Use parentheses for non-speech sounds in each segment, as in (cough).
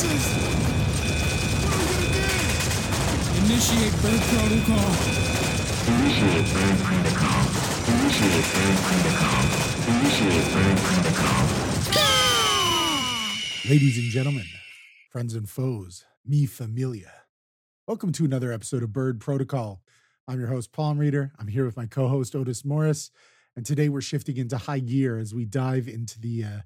glasses! What are we gonna do? Initiate bird protocol. Initiate bird protocol. Initiate bird protocol. Initiate bird protocol. Ladies and gentlemen, friends and foes, me familia. Welcome to another episode of Bird Protocol. I'm your host, Palm Reader. I'm here with my co host, Otis Morris. And today we're shifting into high gear as we dive into the uh,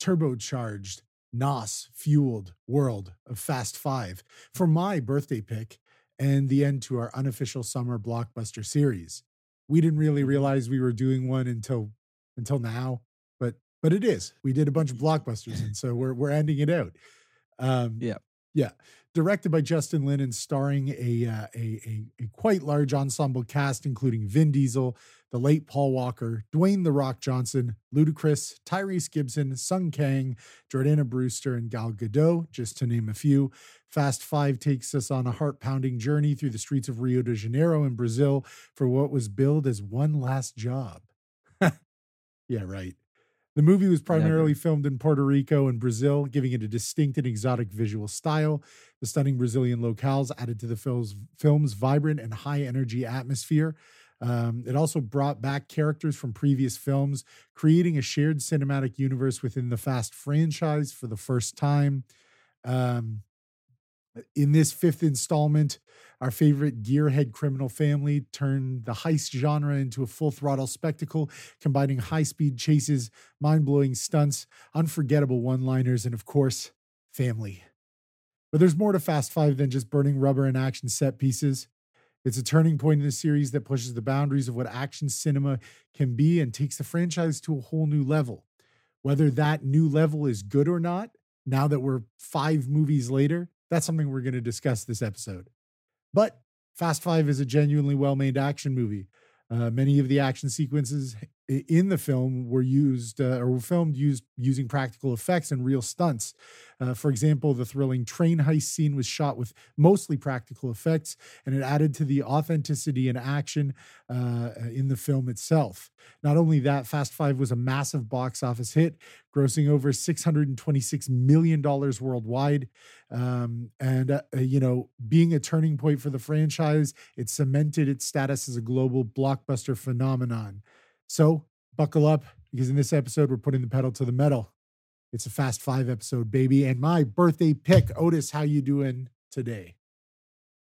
turbocharged, NOS fueled world of Fast Five for my birthday pick and the end to our unofficial summer blockbuster series. We didn't really realize we were doing one until until now, but but it is. We did a bunch of blockbusters, and so we're we're ending it out. Um, Yeah. yeah. Directed by Justin Lin and starring a, uh, a a a quite large ensemble cast, including Vin Diesel, the late Paul Walker, Dwayne the Rock Johnson, Ludacris, Tyrese Gibson, Sung Kang, Jordana Brewster, and Gal Gadot, just to name a few. Fast Five takes us on a heart pounding journey through the streets of Rio de Janeiro in Brazil for what was billed as one last job. (laughs) yeah, right. The movie was primarily filmed in Puerto Rico and Brazil, giving it a distinct and exotic visual style. The stunning Brazilian locales added to the film's, film's vibrant and high energy atmosphere. Um, it also brought back characters from previous films, creating a shared cinematic universe within the Fast franchise for the first time. Um, in this fifth installment, our favorite gearhead criminal family turned the heist genre into a full throttle spectacle, combining high speed chases, mind blowing stunts, unforgettable one liners, and of course, family. But there's more to Fast Five than just burning rubber and action set pieces. It's a turning point in the series that pushes the boundaries of what action cinema can be and takes the franchise to a whole new level. Whether that new level is good or not, now that we're five movies later, that's something we're going to discuss this episode. But Fast Five is a genuinely well made action movie. Uh, many of the action sequences in the film were used uh, or were filmed used using practical effects and real stunts. Uh, for example, the thrilling train heist scene was shot with mostly practical effects, and it added to the authenticity and action uh, in the film itself. Not only that, Fast Five was a massive box office hit, grossing over $626 million worldwide. Um, and, uh, uh, you know, being a turning point for the franchise, it cemented its status as a global blockbuster phenomenon. So buckle up because in this episode, we're putting the pedal to the metal. It's a Fast Five episode, baby. And my birthday pick, Otis, how you doing today?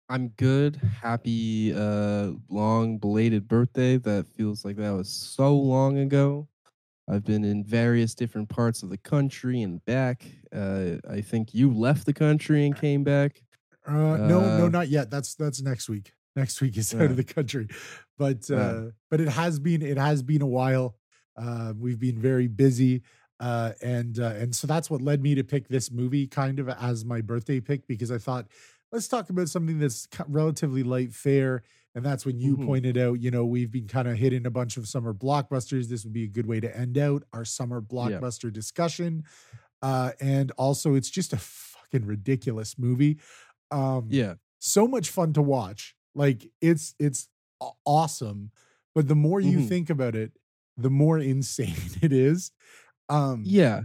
I'm good. Happy uh long belated birthday. That feels like that was so long ago. I've been in various different parts of the country and back. Uh I think you left the country and came back. Uh, no, no, Uh, not yet. That's that's next week. Next week is out of the country, but uh, Yeah. but it has been it has been a while. Uh, we've been very busy, uh, and uh, and so that's what led me to pick this movie kind of as my birthday pick because I thought let's talk about something that's relatively light fare. And that's when you Mhm. pointed out, you know, we've been kind of hitting a bunch of summer blockbusters. This would be a good way to end out our summer blockbuster discussion. Uh, and also, it's just a fucking ridiculous movie. Um, Yeah. so much fun to watch. Like it's it's awesome, but the more you Mhm. think about it, the more (laughs) insane it is. Um, Yeah.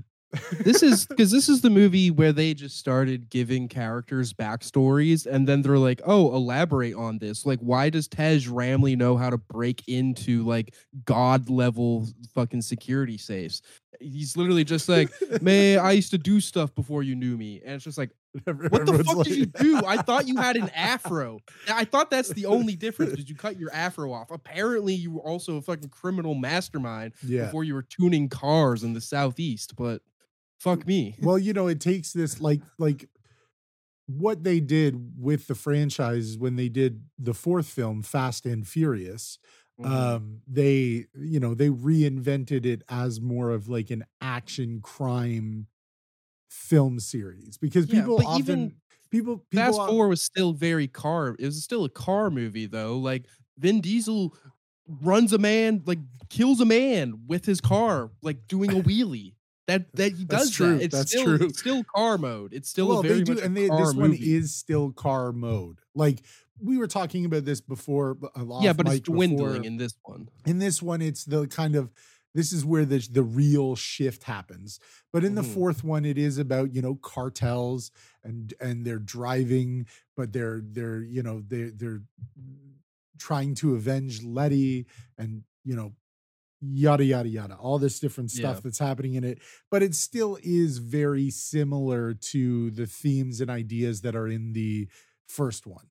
this is (laughs) because this is the movie where they just started giving characters backstories and then they're like oh elaborate on this like why does tej ramley know how to break into like god level fucking security safes he's literally just like man i used to do stuff before you knew me and it's just like (laughs) what the fuck did you do i thought you had an (laughs) afro i thought that's the only difference Did you cut your afro off apparently you were also a fucking criminal mastermind yeah. before you were tuning cars in the southeast but fuck me well, you know, it takes this like like what they did with the franchise when they did the fourth film, Fast and Furious. Mhm. Um, they you know they reinvented it as more of like an action crime film series because Yeah, people but often even people people Fast o- Four was still very car. It was still a car movie though. Like Vin Diesel runs a man, like kills a man with his car, like doing a wheelie. That (laughs) that he does true, that. It's that's still true. it's still car mode. It's still well, a very they do, much and they, this one is still car mode. Like we were talking about this before. uh, yeah, but it's dwindling before. in this one. in this one, it's the kind of this is where the the real shift happens. But in the Mhm. fourth one, it is about you know cartels and and they're driving, but they're they're you know they they're trying to avenge Letty and you know yada yada yada all this different stuff Yeah. that's happening in it but it still is very similar to the themes and ideas that are in the first one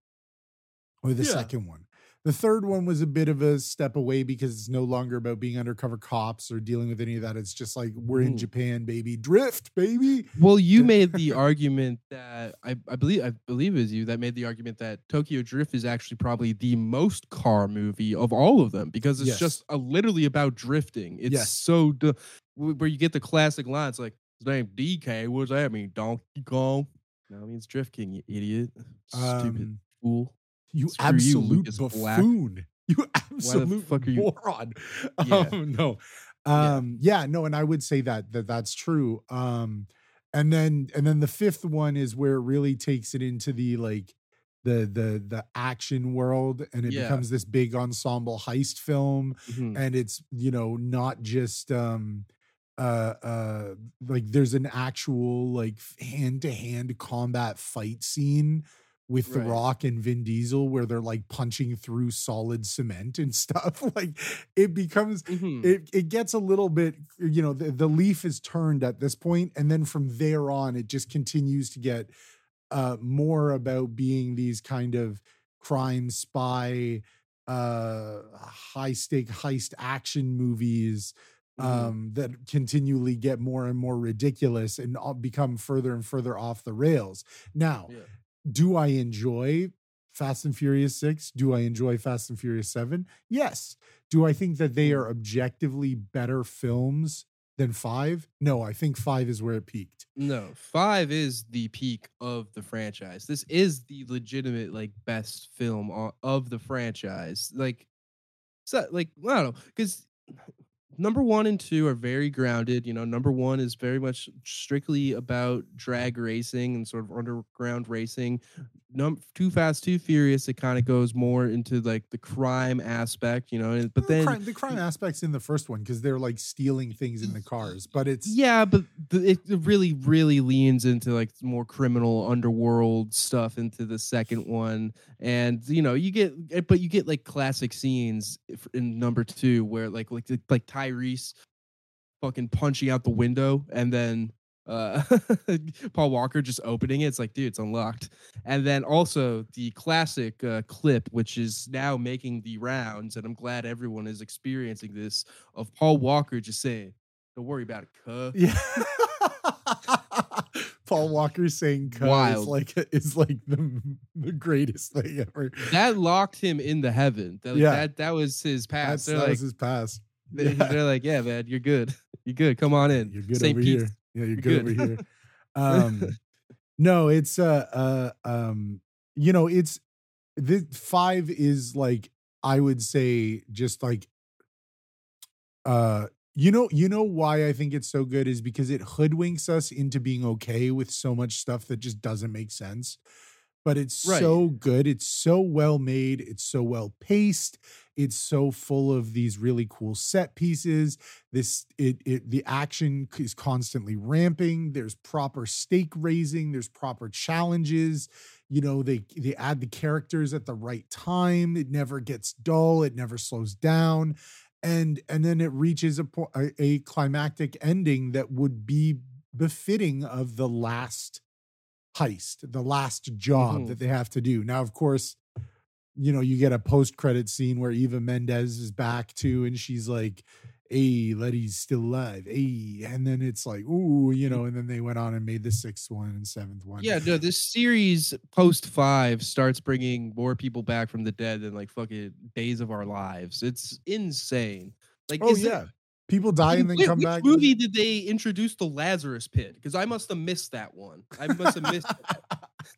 or the Yeah. second one the third one was a bit of a step away because it's no longer about being undercover cops or dealing with any of that it's just like we're in Mhm. japan baby drift baby Well, you made the (laughs) argument that I, I believe I believe it was you that made the argument that Tokyo Drift is actually probably the most car movie of all of them because it's Yes. just uh literally about drifting. It's Yes. so du- where you get the classic lines like his name DK. What does that mean? Donkey Kong. No, it means Drift King. You idiot. Stupid um, fool. You Screw you, absolute Black. buffoon you (laughs) absolute fuck are you- moron (laughs) Yeah. um, no Yeah. um yeah. no and i would say that that that's true um and then and then the fifth one is where it really takes it into the like the the the action world and it Yeah. becomes this big ensemble heist film Mhm. and it's you know not just um uh uh like there's an actual like hand to hand combat fight scene with the rock and vin diesel where they're like punching through solid cement and (laughs) stuff like it becomes Mhm. it, it gets a little bit you know the, the leaf is turned at this point and then from there on it just continues to get uh more about being these kind of crime spy uh high stake heist action movies Mhm. um that continually get more and more ridiculous and become further and further off the rails now Yeah. Do I enjoy Fast and Furious 6? Do I enjoy Fast and Furious 7? Yes. Do I think that they mm-hmm. are objectively better films than 5? No, I think 5 is where it peaked. No, five is the peak of the franchise. This is the legitimate like best film of the franchise. Like, so like I don't know, because number one and two are very grounded. You know, number one is very much strictly about drag racing and sort of underground racing. Num too fast, too furious. It kind of goes more into like the crime aspect. You know, but the, then crime, the crime aspects in the first one because they're like stealing things in the cars, but it's Yeah, but the, it it really, really leans into like more criminal underworld stuff into the second one, and you know you get, eh, but you get like classic scenes in number two where like like like Tyrese fucking punching out the window, and then uh (laughs) Paul Walker just opening it. It's like, dude, it's unlocked. And then also the classic uh, clip, which is now making the rounds, and I'm glad everyone is experiencing this of Paul Walker just saying, "Don't worry about it, cuh." yeah. (laughs) Paul Walker saying "Cuz" is like is like the, the greatest thing ever. That locked him in the heaven. That, Yeah. that that was his pass. They're that like, was his pass. they, Yeah. are like, yeah, man, you're good. (laughs) You're good. Come on in. You're good St. over Pete's. Yeah, you're good, good. over here. (laughs) Um, no, it's uh, uh, um, you know, it's the five is like I would say just like, uh, you know, you know why I think it's so good is because it hoodwinks us into being okay with so much stuff that just doesn't make sense. But it's Right. so good. It's so well made. It's so well paced. It's so full of these really cool set pieces this it it the action is constantly ramping there's proper stake raising there's proper challenges you know they they add the characters at the right time it never gets dull it never slows down and and then it reaches a a climactic ending that would be befitting of the last heist the last job Mhm. that they have to do now of course you know, you get a post credit scene where Eva Mendes is back too, and she's like, Hey, Letty's still alive. Hey, and then it's like, ooh, you know, and then they went on and made the sixth one and seventh one. Yeah, no, this series post five starts bringing more people back from the dead than like fucking Days of Our Lives. It's insane. Like, Oh yeah. People die and then Wait, come which back. movie did they introduce the Lazarus Pit? Because I must have missed that one. I must have missed. (laughs)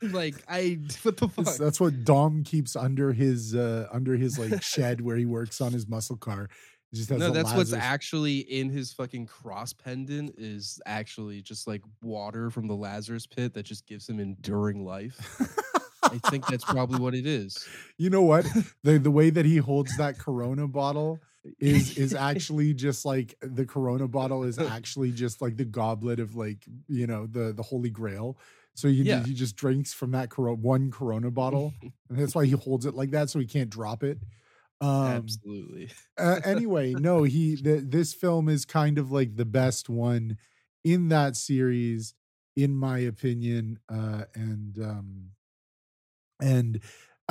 Like I, (laughs) what the fuck? That's- what Dom keeps under his uh under his like shed where he works on his muscle car. He just has No, that's what's actually in his fucking cross pendant is actually just like water from the Lazarus pit that just gives him enduring life. I think that's probably what it is. (laughs) You know what? The the way that he holds that Corona bottle is (laughs) is actually just like the Corona bottle is actually just like the goblet of like you know the the Holy Grail. So he Yeah. he just drinks from that Coro- one Corona bottle, (laughs) and that's why he holds it like that so he can't drop it. Um, Absolutely. uh, (laughs) anyway, no, he the, this film is kind of like the best one in that series, in my opinion. Uh, and um, and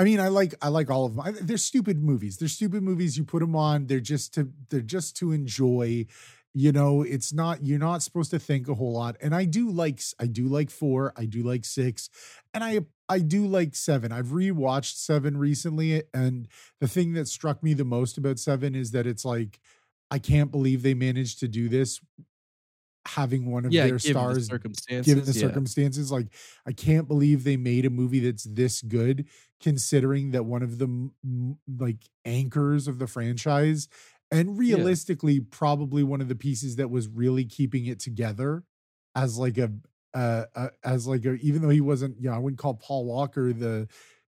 I mean, I like I like all of them. I, they're stupid movies. They're stupid movies. You put them on. They're just to they're just to enjoy. You know, it's not you're not supposed to think a whole lot. And I do like I do like four. I do like six, and I I do like seven. I've rewatched seven recently, and the thing that struck me the most about seven is that it's like I can't believe they managed to do this having one of Yeah, their given the stars circumstances. given the yeah. circumstances like i can't believe they made a movie that's this good considering that one of the like anchors of the franchise and realistically probably one of the pieces that was really keeping it together as like a uh, uh as like a even though he wasn't you know i wouldn't call paul walker the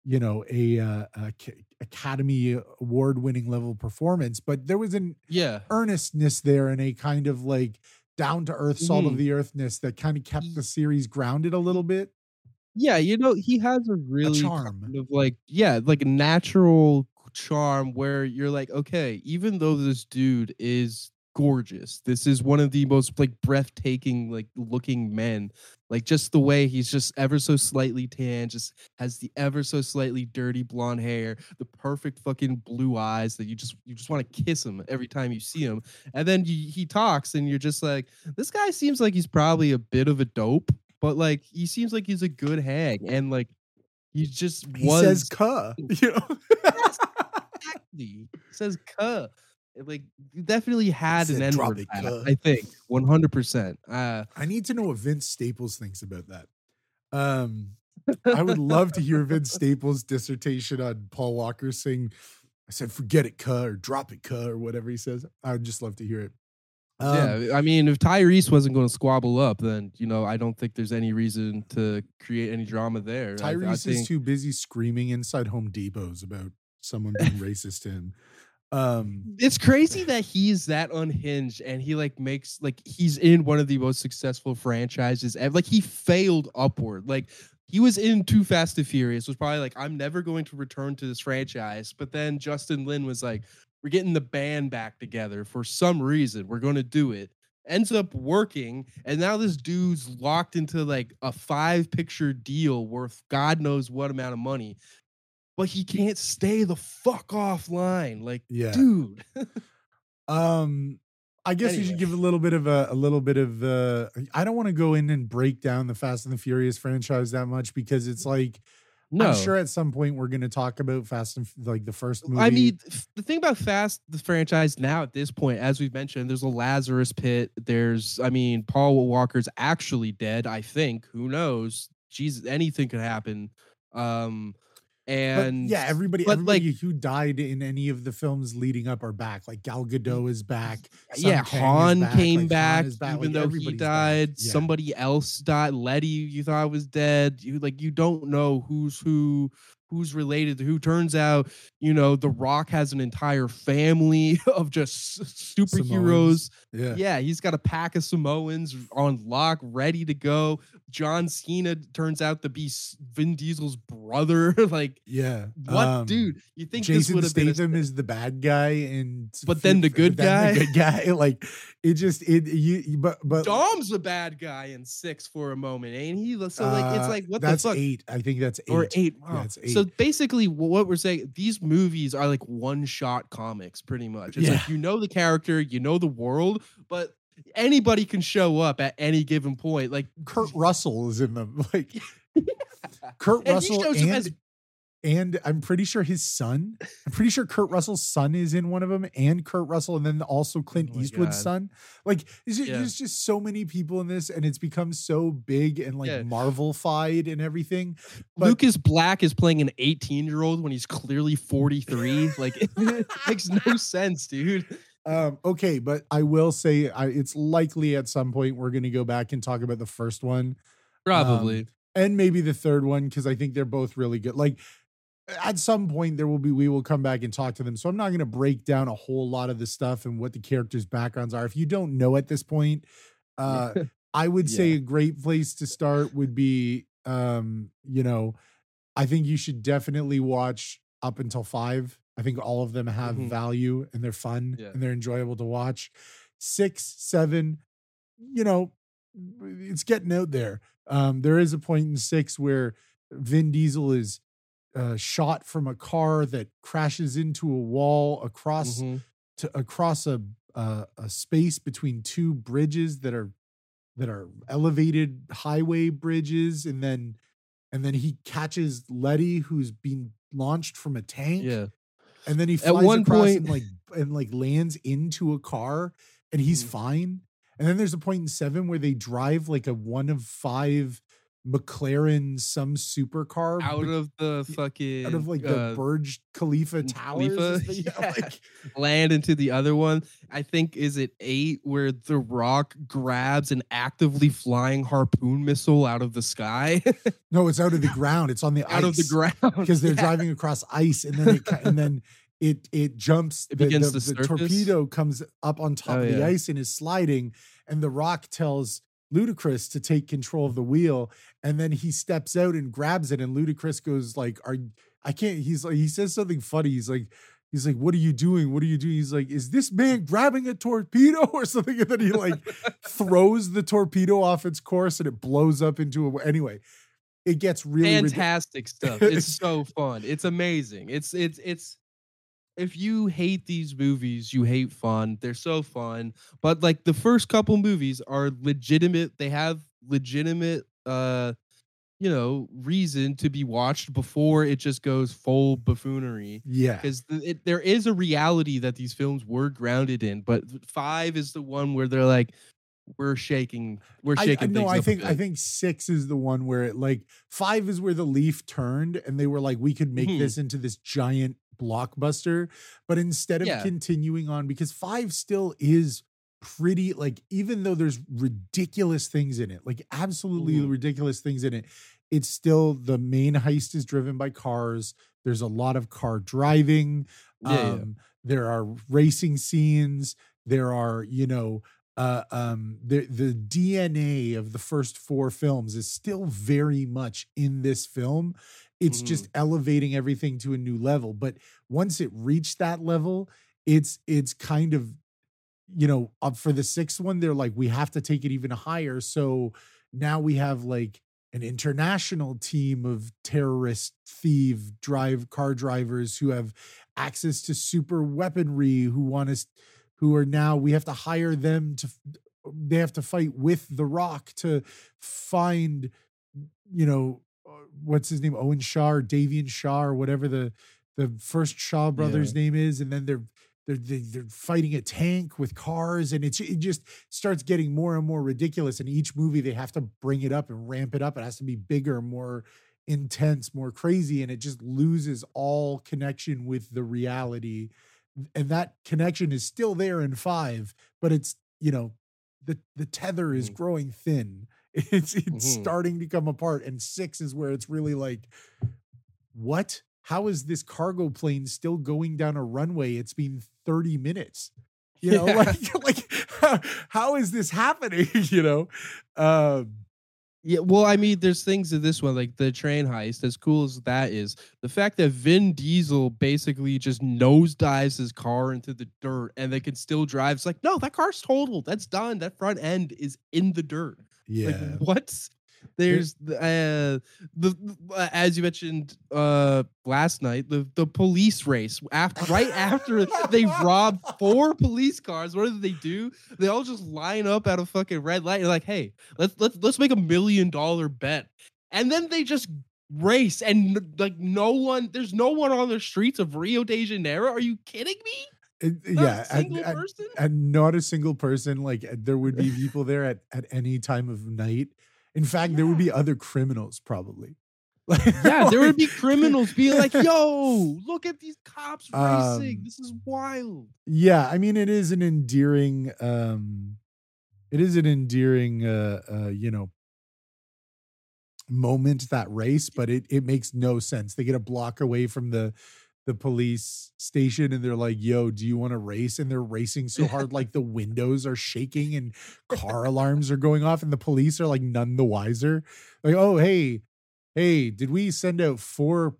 you know a, uh, a academy award winning level performance but there was an Yeah. earnestness there and a kind of like down to earth, salt of Mhm. the earthness that kind of kept the series grounded a little bit. Yeah, you know, he has a really charm. kind of like yeah, like natural charm where you're like, okay, even though this dude is gorgeous, this is one of the most like breathtaking like looking men. Like just the way he's just ever so slightly tan, just has the ever so slightly dirty blonde hair, the perfect fucking blue eyes that you just you just want to kiss him every time you see him. And then you, he talks and you're just like, this guy seems like he's probably a bit of a dope, but like he seems like he's a good hag and like he just He was says "cuh," (laughs) you know. exactly he says cuh. Like definitely had an N "Drop word. I think one hundred percent. Uh I need to know what Vince Staples thinks about that. Um, I would love to hear Vince (laughs) Staples' dissertation on Paul Walker saying, "I said forget it, cuh," or "drop it, cuh," or whatever he says. I'd just love to hear it. Um, yeah, I mean, if Tyrese wasn't going to squabble up, then you know I don't think there's any reason to create any drama there. I- I Tyrese is too busy screaming inside Home Depots about someone being racist to him. Um, it's crazy that he's that unhinged and he like makes like he's in one of the most successful franchises ever. Like he failed upward. Like he was in Too Fast and Furious, was probably like, I'm never going to return to this franchise. But then Justin Lin was like, We're getting the band back together for some reason. We're going to do it. Ends up working, and now this dude's locked into like a five picture deal worth God knows what amount of money. But he can't stay the fuck offline. Like, yeah. dude. (laughs) Um, I guess we should give a little bit of a, a little bit of uh I don't want to go in and break down the Fast and the Furious franchise that much because it's like No, I'm sure at some point we're going to talk about Fast and like the first movie. I mean, the thing about Fast, the franchise now at this point, as we've mentioned, there's a Lazarus pit. There's, I mean, Paul Walker's actually dead. I think. Who knows? Jesus, anything could happen. Um, but and yeah, everybody, but, everybody like- who died in any of the films leading up are back. Like Gal Gadot is back. Mm, yeah, Sung Kang Han back, came like, back, is back, even like, though he died. Yeah. Somebody else died. Letty, you thought was dead. You like, you don't know who's who, who's related to who. Turns out, you know, The Rock has an entire family (laughs) of just superheroes. Samoans. Yeah. Yeah, he's got a pack of Samoans on lock, ready to go. John Cena turns out to be Vin Diesel's brother. (laughs) like, Yeah. what, Um, dude? You think this Jason would have been? Statham is the bad guy, and But then the good then the guy? good guy. (laughs) Like it just it you. But but Dom's a bad guy in six for a moment, ain't he? So like, it's uh, like what that's the fuck? eight. I think that's eight. Or eight. Yeah, Wow. it's So basically, what we're saying, these movies are like one-shot comics, pretty much. It's like Yeah. you know the character, you know the world, but anybody can show up at any given point. Like Kurt Russell is in them. (laughs) Like (laughs) Kurt And Russell shows and as- and I'm pretty sure his son. I'm pretty sure Kurt Russell's son is in one of them, and Kurt Russell, and then also Clint Oh Eastwood's God. son. Like, is it, Yeah. there's just so many people in this, and it's become so big and like Yeah. Marvel-fied and everything. But- Lucas Black is playing an 18-year-old when he's clearly 43. like (laughs) it makes no sense, dude. Um, okay, but I will say I, it's likely at some point we're going to go back and talk about the first one. Probably. and maybe the third one because I think they're both really good. Like at some point there will be we will come back and talk to them. So I'm not going to break down a whole lot of the stuff and what the characters' backgrounds are. If you don't know at this point, uh (laughs) I would say a great place to start would be um, you know, I think you should definitely watch up until 5. I think all of them have Mhm. value and they're fun Yeah. and they're enjoyable to watch. 6, 7, you know, it's getting out there. Um, there is a point in six where Vin Diesel is uh, shot from a car that crashes into a wall across Mhm. to across a, a a space between two bridges that are that are elevated highway bridges, and then and then he catches Letty, who's being launched from a tank, Yeah. And then he At flies one across and like and like lands into a car, and he's Mhm. fine. And then there's a point in seven where they drive like a one of five McLaren some supercar Out be- of the fucking out of like the uh, Burj Khalifa towers. Khalifa, (laughs) the- yeah, like- land into the other one. I think is it eight where the rock grabs an actively flying harpoon missile out of the sky, (laughs) no, it's out of the ground. It's on the out of the ground because they're Yeah. driving across ice, and then it and then it it jumps. It the, begins the, to the torpedo comes up on top Oh, of the yeah. ice and is sliding, and the Rock tells Ludacris to take control of the wheel, and then he steps out and grabs it, and Ludacris goes like, "Are I can't?" He's like, he says something funny. He's like. He's like, "What are you doing? What are you doing?" He's like, "Is this man grabbing a torpedo (laughs) or something?" And then he like throws the torpedo off its course and it blows up into a. Anyway, it gets really ridiculous. fantastic stuff. (laughs) It's so fun. It's amazing. It's it's it's if you hate these movies, you hate fun. They're so fun. But like the first couple movies are legitimate. They have legitimate uh you know, reason to be watched before it just goes full buffoonery. Yeah, Because it, there is a reality that these films were grounded in, but five is the one where they're like, we're shaking, we're shaking. I, no, I think I think six is the one where it like five is where the leaf turned and they were like, we could make Mhm. this into this giant blockbuster, but instead of Yeah. continuing on, because five still is pretty like even though there's ridiculous things in it, like absolutely Mhm. ridiculous things in it, it's still the main heist is driven by cars. There's a lot of car driving. Yeah, yeah. um, There are racing scenes. There are, you know, uh, um, the the DNA of the first four films is still very much in this film. It's just elevating everything to a new level. But once it reached that level, it's it's kind of, you know, up for the sixth one, they're like, we have to take it even higher. So now we have like an international team of terrorist thief drive car drivers who have access to super weaponry who want us who are now we have to hire them to they have to fight with the rock to find you know uh, what's his name? Owen shaw or davian shaw or whatever the the first shaw brothers name is and then they're they're they- they're fighting a tank with cars and it's it just starts getting more and more ridiculous and each movie they have to bring it up and ramp it up it has to be bigger more intense more crazy and it just loses all connection with the reality. And that connection is still there in 5 but it's you know the the tether is Mhm. growing thin (laughs) it's it's Mhm. starting to come apart and 6 is where it's really like what how is this cargo plane still going down a runway it's been 30 minutes you know (laughs) Yeah. like (laughs) like how, how is this happening you know um Yeah, well, I mean, there's things in this one, like the train heist, as cool as that is, the fact that Vin Diesel basically just nosedives his car into the dirt and they can still drive. It's like, no, that car's totaled. That's done. That front end is in the dirt. Yeah. Like, what? There's the, uh, the uh, as you mentioned uh last night the the police race after (laughs) right after they robbed four police cars what do they do? They all just line up at a fucking red light and like hey let's let's let's make a million dollar bet. And then they just race and like no one there's no one on the streets of Rio de Janeiro are you kidding me It- Not yeah single and- person? and not a single person like uh, there would be (laughs) people there at, at any time of night. In fact there would be other criminals probably. (laughs) Yeah there would be criminals being like (laughs) yo look at these cops racing. Um, this is wild. yeah i mean it is an endearing um it is an endearing uh uh you know moment that race, but it it makes no sense. They get a block away from the the police station and they're like, "Yo, do you want to race?" And they're racing so hard like the windows are shaking and car (laughs) alarms are going off and the police are like none the wiser. Like, "Oh, hey, hey, did we send out four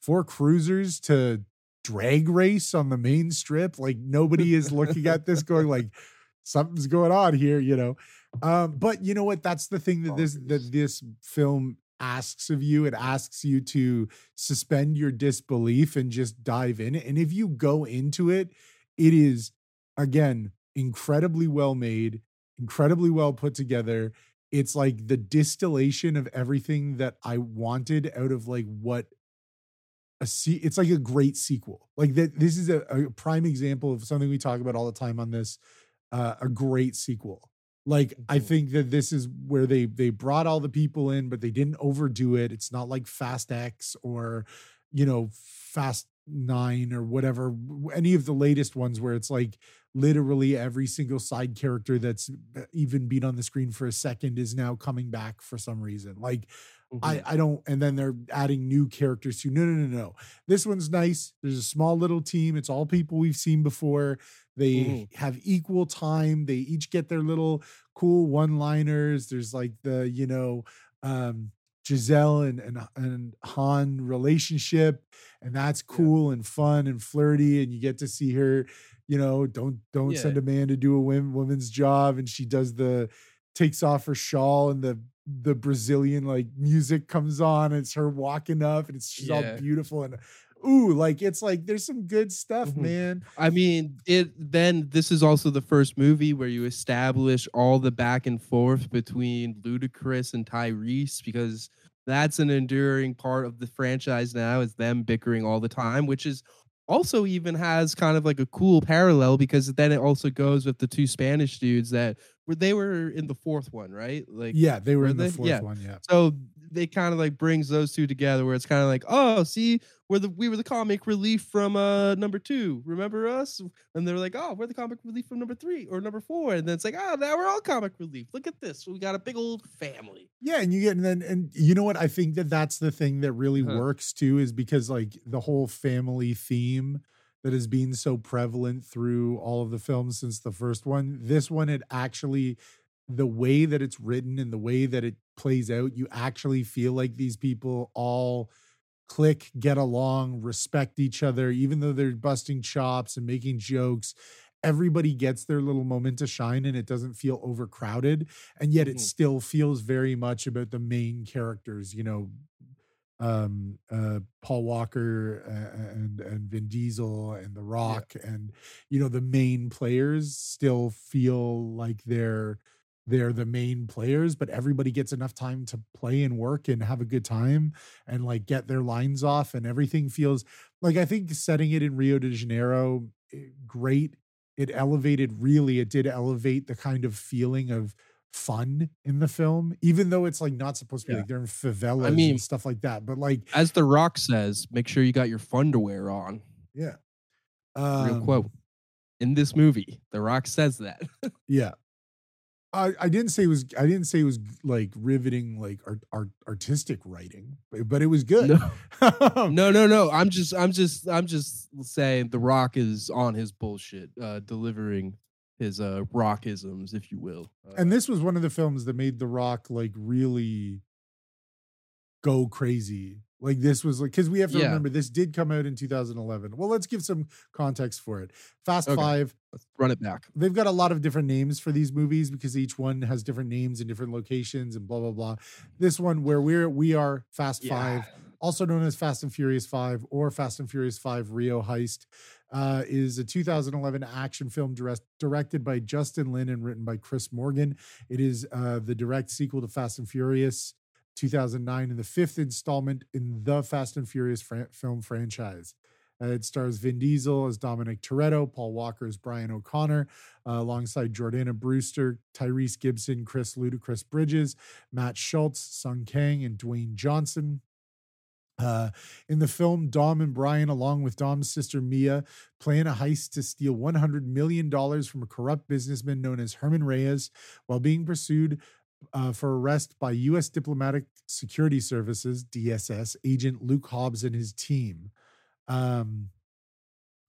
four cruisers to drag race on the main strip?" Like nobody is looking at this going like (laughs) something's going on here, you know. Um, but you know what? That's the thing that this that this film asks of you. It asks you to suspend your disbelief and just dive in. And if you go into it, it is again incredibly well made, incredibly well put together. It's like the distillation of everything that I wanted out of like what a se- it's like a great sequel. Like that this is a, a prime example of something we talk about all the time on this uh, a great sequel. Like I Mhm. think that this is where they they brought all the people in, but they didn't overdo it. It's not like Fast X or you know Fast Nine or whatever. Any of the latest ones where it's like literally every single side character that's uh, even been on the screen for a second is now coming back for some reason. Like I, I don't, and then they're adding new characters to. No, no, no, no. This one's nice. There's a small little team. It's all people we've seen before. They Mhm. have equal time. They each get their little cool one-liners. There's like the, you know, um, Giselle and and and Han relationship, and that's Yeah. cool and fun and flirty. And you get to see her, you know, don't don't Yeah. send a man to do a wom- woman's job, and she does the takes off her shawl and the the Brazilian like music comes on and it's her walking up and it's she's all beautiful and ooh like it's like there's some good stuff Mhm. man I mean, it then this is also the first movie where you establish all the back and forth between Ludacris and Tyrese because that's an enduring part of the franchise now is them bickering all the time, which is also even has kind of like a cool parallel because then it also goes with the two Spanish dudes that were they were in the fourth one, right? Like yeah they were were in the fourth Yeah. one yeah so they kind of like brings those two together where it's kind of like oh see we're the we were the comic relief from uh number two. Remember us? And they're like oh we're the comic relief from number three or number four. And then it's like oh now we're all comic relief. Look at this. We got a big old family. Yeah and you get and then and you know what? I think that that's the thing that really Huh. works too is because like the whole family theme that has been so prevalent through all of the films since the first one this one it actually the way that it's written and the way that it plays out you actually feel like these people all click get along respect each other even though they're busting chops and making jokes everybody gets their little moment to shine and it doesn't feel overcrowded and yet it Mhm. still feels very much about the main characters you know um uh paul walker uh, and and vin diesel and the rock and you know the main players still feel like they're they're the main players but everybody gets enough time to play and work and have a good time and like get their lines off and everything feels like i think setting it in rio de janeiro eh, great. It elevated really it did elevate the kind of feeling of fun in the film even though it's like not supposed to be Yeah. like they're in favelas mean- and stuff like that but like as the rock says make sure you got your underwear on. Yeah. Real Um, quote. In this movie the rock says that. Yeah I, I didn't say it was I didn't say it was like riveting like art, art artistic writing but, but it was good. No. (laughs) No no no i'm just i'm just i'm just saying the rock is on his bullshit uh delivering his uh rockisms if you will uh, and this was one of the films that made the rock like really go crazy like this was like because we have to Yeah. remember this did come out in 2011 well let's give some context for it fast Okay. five let's run it back they've got a lot of different names for these movies because each one has different names in different locations and blah blah blah this one where we're we are fast five also known as Fast and Furious 5 or Fast and Furious 5 Rio Heist, uh, is a 2011 action film direct, directed by Justin Lin and written by Chris Morgan. It is uh, the direct sequel to Fast and Furious 2009 and the fifth installment in the Fast and Furious film franchise. Uh, it stars Vin Diesel as Dominic Toretto, Paul Walker as Brian O'Conner, uh, alongside Jordana Brewster, Tyrese Gibson, Chris Ludacris Bridges, Matt Schulze, Sung Kang, and Dwayne Johnson. Uh, in the film, Dom and Brian, along with Dom's sister Mia, plan a heist to steal $100 million from a corrupt businessman known as Hernan Reyes while being pursued uh, for arrest by U.S. Diplomatic Security Services (DSS) agent Luke Hobbs and his team. Um,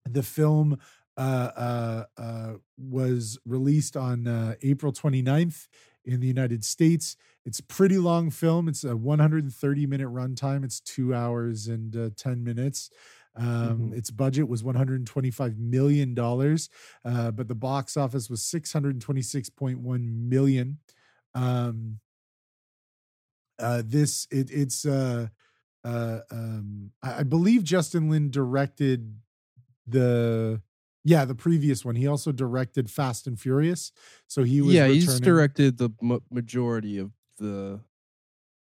the film uh, uh, uh, was released on uh, April 29th in the United States. It's a pretty long film. It's a 130 minute runtime. It's two hours and uh, 10 minutes. Um, Mhm. Its budget was 125 million dollars, uh, but the box office was 626.1 million. Um, uh, this it, it's uh, uh, um, I, I believe Justin Lin directed the yeah the previous one. He also directed Fast and Furious, so he was yeah, he's directed the ma- majority of the.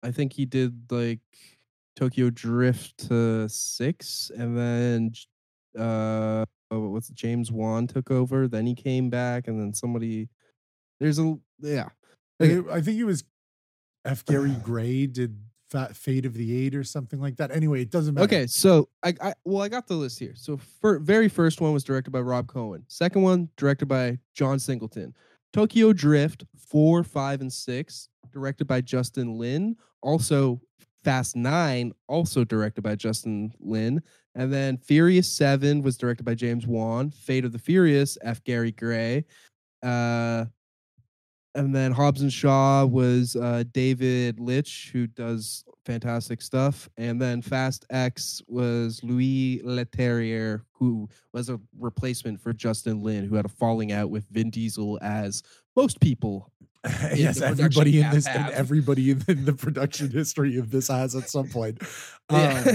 I think he did like Tokyo Drift to six, and then uh, oh, what's it, James Wan took over. Then he came back, and then somebody. There's a yeah. Okay. I think it was F. Gary Gray did Fa- Fate of the Eight or something like that. Anyway, it doesn't matter. Okay, so I, I well I got the list here. So for very first one was directed by Rob Cohen. Second one directed by John Singleton. Tokyo Drift four, five, and six directed by Justin Lin. Also Fast Nine also directed by Justin Lin. And then Furious Seven was directed by James Wan. Fate of the Furious F. Gary Gray. Uh, and then Hobbs and Shaw was uh, David Leitch, who does fantastic stuff. And then Fast X was Louis Leterrier, who was a replacement for Justin Lin, who had a falling out with Vin Diesel, as most people. (laughs) yes, everybody in this have- and everybody in the, production (laughs) history of this has at some point. Um,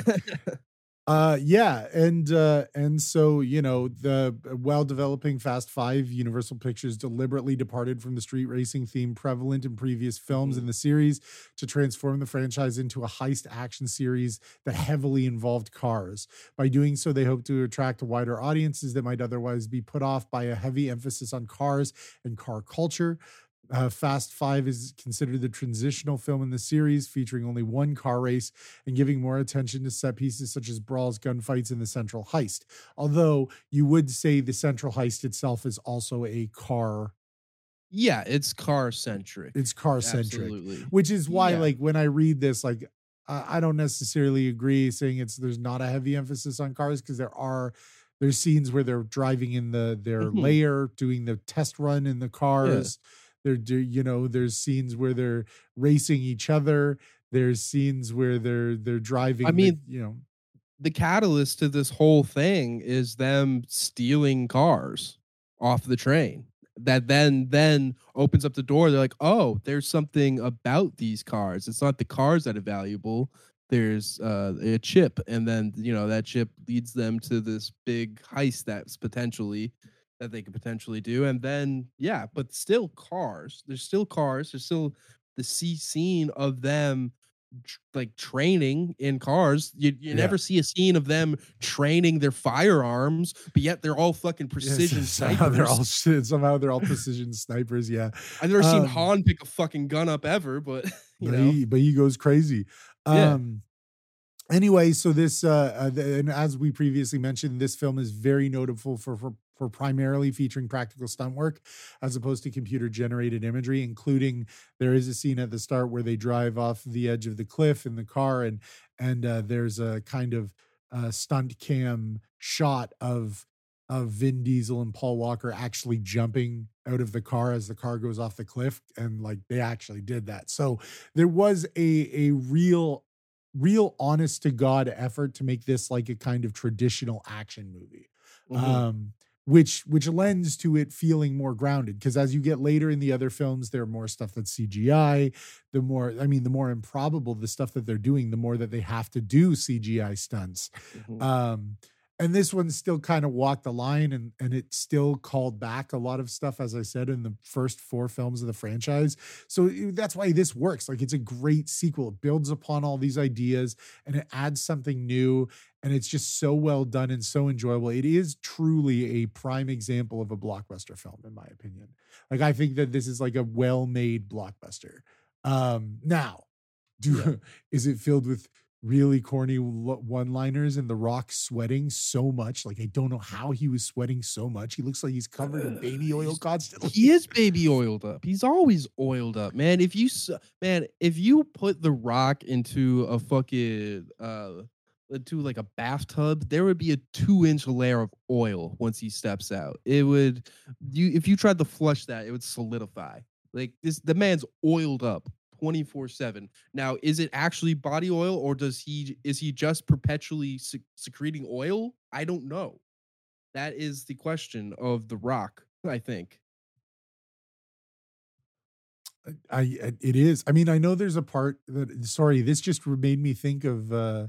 (laughs) uh yeah and uh and so you know the while developing fast five universal pictures deliberately departed from the street racing theme prevalent in previous films in the series to transform the franchise into a heist action series that heavily involved cars. By doing so they hope to attract wider audiences that might otherwise be put off by a heavy emphasis on cars and car culture uh, Fast Five is considered the transitional film in the series, featuring only one car race and giving more attention to set pieces such as brawls, gunfights, and the central heist. Although you would say the central heist itself is also a car, yeah, it's car centric. it's car centric, which is why, Yeah. like, when I read this, like, I don't necessarily agree saying it's there's not a heavy emphasis on cars because there are. There's scenes where they're driving in the their Mhm. layer, doing the test run in the cars. They're do you know there's scenes where they're racing each other. There's scenes where they're they're driving. I the- mean, you know, the catalyst to this whole thing is them stealing cars off the train that then then opens up the door they're like oh there's something about these cars it's not the cars that are valuable there's uh, a chip and then you know that chip leads them to this big heist that's potentially that they could potentially do and then yeah but still cars there's still cars there's still the see scene of them like training in cars. You you Yeah. never see a scene of them training their firearms, but yet they're all fucking (laughs) precision Yes, somehow they're all shit. (laughs) Somehow they're all precision snipers. Yeah, I've never seen um, Han pick a fucking gun up ever, but (laughs) you but know, he but he goes crazy. Yeah. Um anyway, so this uh, uh and as we previously mentioned, this film is very notable for for for primarily featuring practical stunt work as opposed to computer generated imagery, including there is a scene at the start where they drive off the edge of the cliff in the car and and uh, there's a kind of uh, stunt cam shot of of Vin Diesel and Paul Walker actually jumping out of the car as the car goes off the cliff and like they actually did that. So there was a a real real honest to god effort to make this like a kind of traditional action movie. Mhm. Um which which lends to it feeling more grounded because as you get later in the other films there are more stuff that's CGI the more I mean the more improbable the stuff that they're doing the more that they have to do CGI stunts Mhm. um and this one still kind of walked the line and and it still called back a lot of stuff as i said in the first four films of the franchise. So that's why this works. Like it's a great sequel. It builds upon all these ideas and it adds something new and it's just so well done and so enjoyable. It is truly a prime example of a blockbuster film in my opinion. Like i think that this is like a well-made blockbuster. Um now do Yeah. (laughs) is it filled with really corny one liners and The Rock sweating so much. Like, I don't know how he was sweating so much. He looks like he's covered in baby oil constantly. He is baby oiled up. He's always oiled up, man. If you man, if you put the rock into a fucking uh into like a bathtub, there would be a two inch layer of oil once he steps out. It would you if you tried to flush that, it would solidify. Like this the man's oiled up 24/7. Now, is it actually body oil or does he is he just perpetually sec- secreting oil? I don't know. That is the question of the rock, I think. I I- it is. I mean, I know there's a part that sorry, this just made me think of uh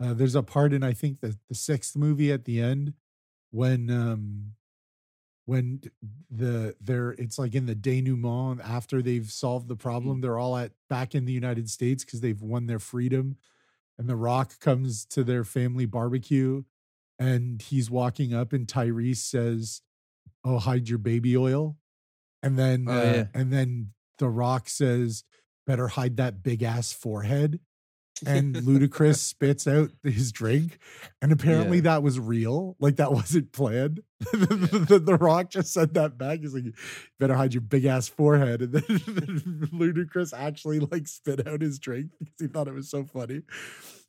uh there's a part in I think the the sixth movie at the end when um when the they're it's like in the denouement after they've solved the problem, they're all at back in the United States because they've won their freedom. And the rock comes to their family barbecue and he's walking up and Tyrese says, Oh, hide your baby oil. And then Oh, uh, yeah. and then the rock says, Better hide that big ass forehead. And (laughs) Ludacris spits out his drink. And apparently Yeah. that was real. Like that wasn't planned. (laughs) the, the, the Rock just said that back. He's like, better hide your big ass forehead. And then, (laughs) Ludacris actually like spit out his drink because he thought it was so funny.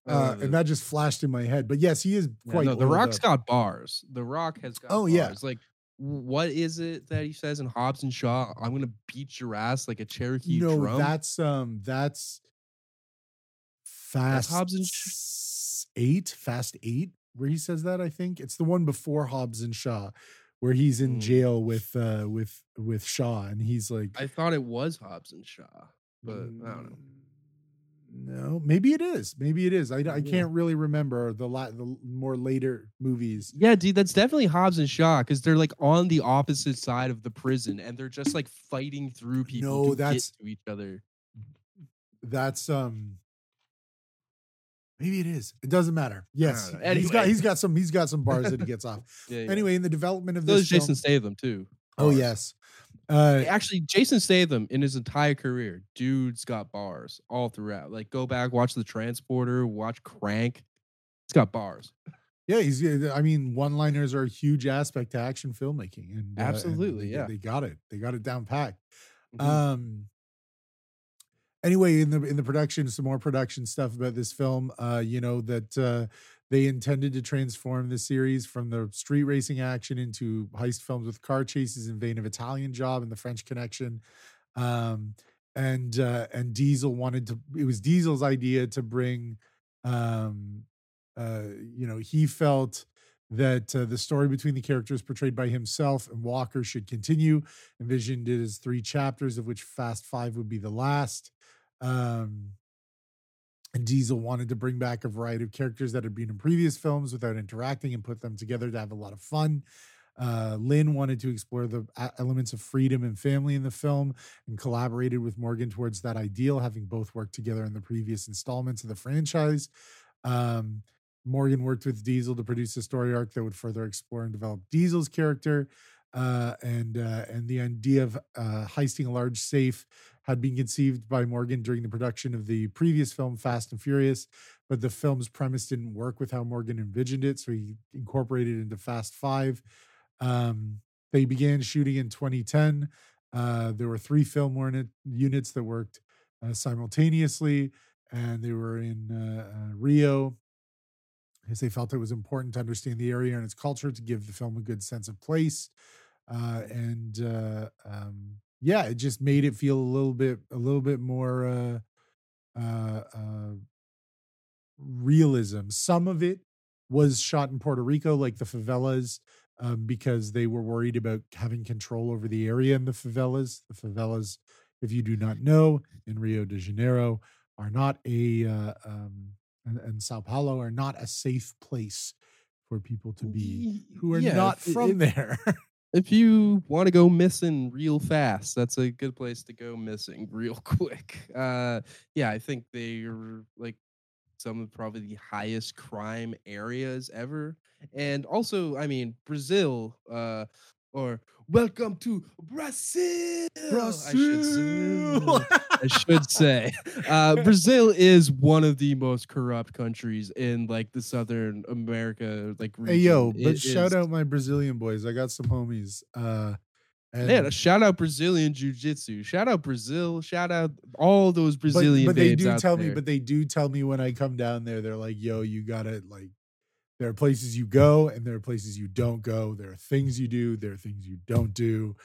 Uh, and that just flashed in my head. But yes, he is Yeah, quite. no, the Rock's up. got bars. The Rock has got Oh, bars. yeah. Like what is it that he says in Hobbs and Shaw? I'm gonna beat your ass like a Cherokee no, drum. that's um, that's fast. Hobbs and eight, fast eight, where he says that. I think it's the one before Hobbs and Shaw, where he's in Mm. jail with uh with with Shaw, and he's like, I thought it was Hobbs and Shaw, but I don't know. "Mm, No, maybe it is. Maybe it is. I, I Yeah. can't really remember the la- the more later movies. Yeah, dude, that's definitely Hobbs and Shaw because they're like on the opposite side of the prison and they're just like fighting through people No, to that's- get to each other. That's um maybe it is. It doesn't matter. Yes. don't. He's got he's got some he's got some bars that he gets off. (laughs) Yeah, yeah. Anyway, in the development of so this is Jason film- Statham too. Oh Bars. yes. Uh Actually, Jason Statham in his entire career, dude's got bars all throughout. Like, go back, watch The Transporter, watch Crank. He's got bars. yeah, he's I mean, one-liners are a huge aspect to action filmmaking and uh, and Absolutely, they- yeah. They got it. They got it down packed. Mhm. Um anyway, in the in the production, some more production stuff about this film. Uh, you know, that uh they intended to transform the series from the street racing action into heist films with car chases in vein of Italian Job and The French Connection. Um, and uh, and Diesel wanted to. It was Diesel's idea to bring. Um, uh, you know, he felt that uh, the story between the characters portrayed by himself and Walker should continue. Envisioned it as three chapters, of which Fast Five would be the last. Um, and Diesel wanted to bring back a variety of characters that had been in previous films without interacting and put them together to have a lot of fun. Uh, Lin wanted to explore the elements of freedom and family in the film and collaborated with Morgan towards that ideal, having both worked together in the previous installments of the franchise. Um, Morgan worked with Diesel to produce a story arc that would further explore and develop Diesel's character. Uh, and uh, and the idea of uh, heisting a large safe had been conceived by Morgan during the production of the previous film Fast and Furious, but the film's premise didn't work with how Morgan envisioned it, so he incorporated it into Fast Five. Um, they began shooting in 2010. Uh, there were three film unit, units that worked uh, simultaneously, and they were in uh, uh, Rio because they felt it was important to understand the area and its culture to give the film a good sense of place. Uh, and uh, um, yeah, it just made it feel a little bit, a little bit more uh, uh, uh, realism. Some of it was shot in Puerto Rico, like the favelas, um, because they were worried about having control over the area in the favelas. The favelas, if you do not know, in Rio de Janeiro are not a, uh, um, and, and Sao Paulo are not a safe place for people to be who are yeah, not from if- there. (laughs) if you want to go missing real fast, that's a good place to go missing (laughs) real quick. Uh, yeah, I think they're like some of probably the highest crime areas ever. And also, I mean, Brazil, uh, or welcome to Brazil. I should Brazil. say. (laughs) I should say. Uh, Brazil is one of the most corrupt countries in like the Southern America, like region. Hey yo, but It shout is- out my Brazilian boys. I got some homies. Uh and, Man, shout out Brazilian Jiu Jitsu. Shout out Brazil. Shout out all those Brazilian but, but they babes do out tell me, but they do tell me when I come down there, they're like, yo, you gotta like there are places you go and there are places you don't go. There are things you do, there are things you don't do.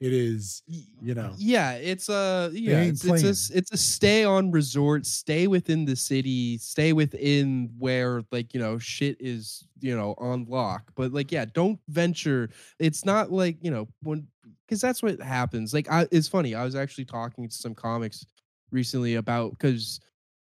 It is, you know. Yeah, it's uh, a yeah, it's, it's a it's a stay on resort, stay within the city, stay within where like you know shit is you know on lock. But like yeah, don't venture. It's not like you know when because that's what happens. Like I, it's funny. I was actually talking to some comics recently about because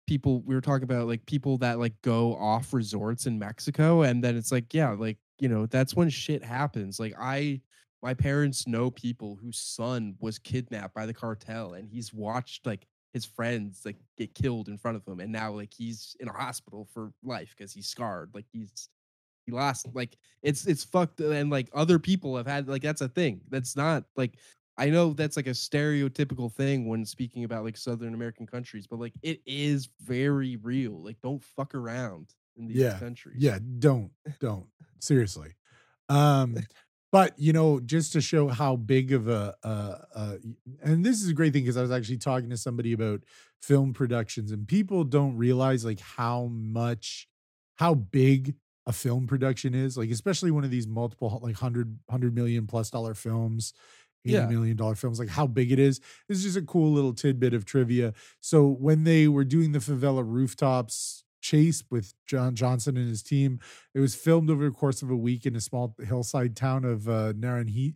people we were talking about like people that like go off resorts in Mexico, and then it's like yeah, like you know that's when shit happens. Like I my parents know people whose son was kidnapped by the cartel and he's watched like his friends like get killed in front of him and now like he's in a hospital for life because he's scarred like he's he lost like it's it's fucked and like other people have had like that's a thing that's not like i know that's like a stereotypical thing when speaking about like southern american countries but like it is very real like don't fuck around in these Yeah, countries Yeah, don't, (laughs) don't. Seriously. Um, but you know, just to show how big of a, uh, uh, and this is a great thing because I was actually talking to somebody about film productions, and people don't realize like how much, how big a film production is. Like, especially one of these multiple, like hundred, hundred million plus dollar films. Eighty Yeah. million dollar films, like how big it is. This is just a cool little tidbit of trivia. So when they were doing the favela rooftops chase with Dwayne Johnson and his team, it was filmed over the course of a week in a small hillside town of uh, Naranjito.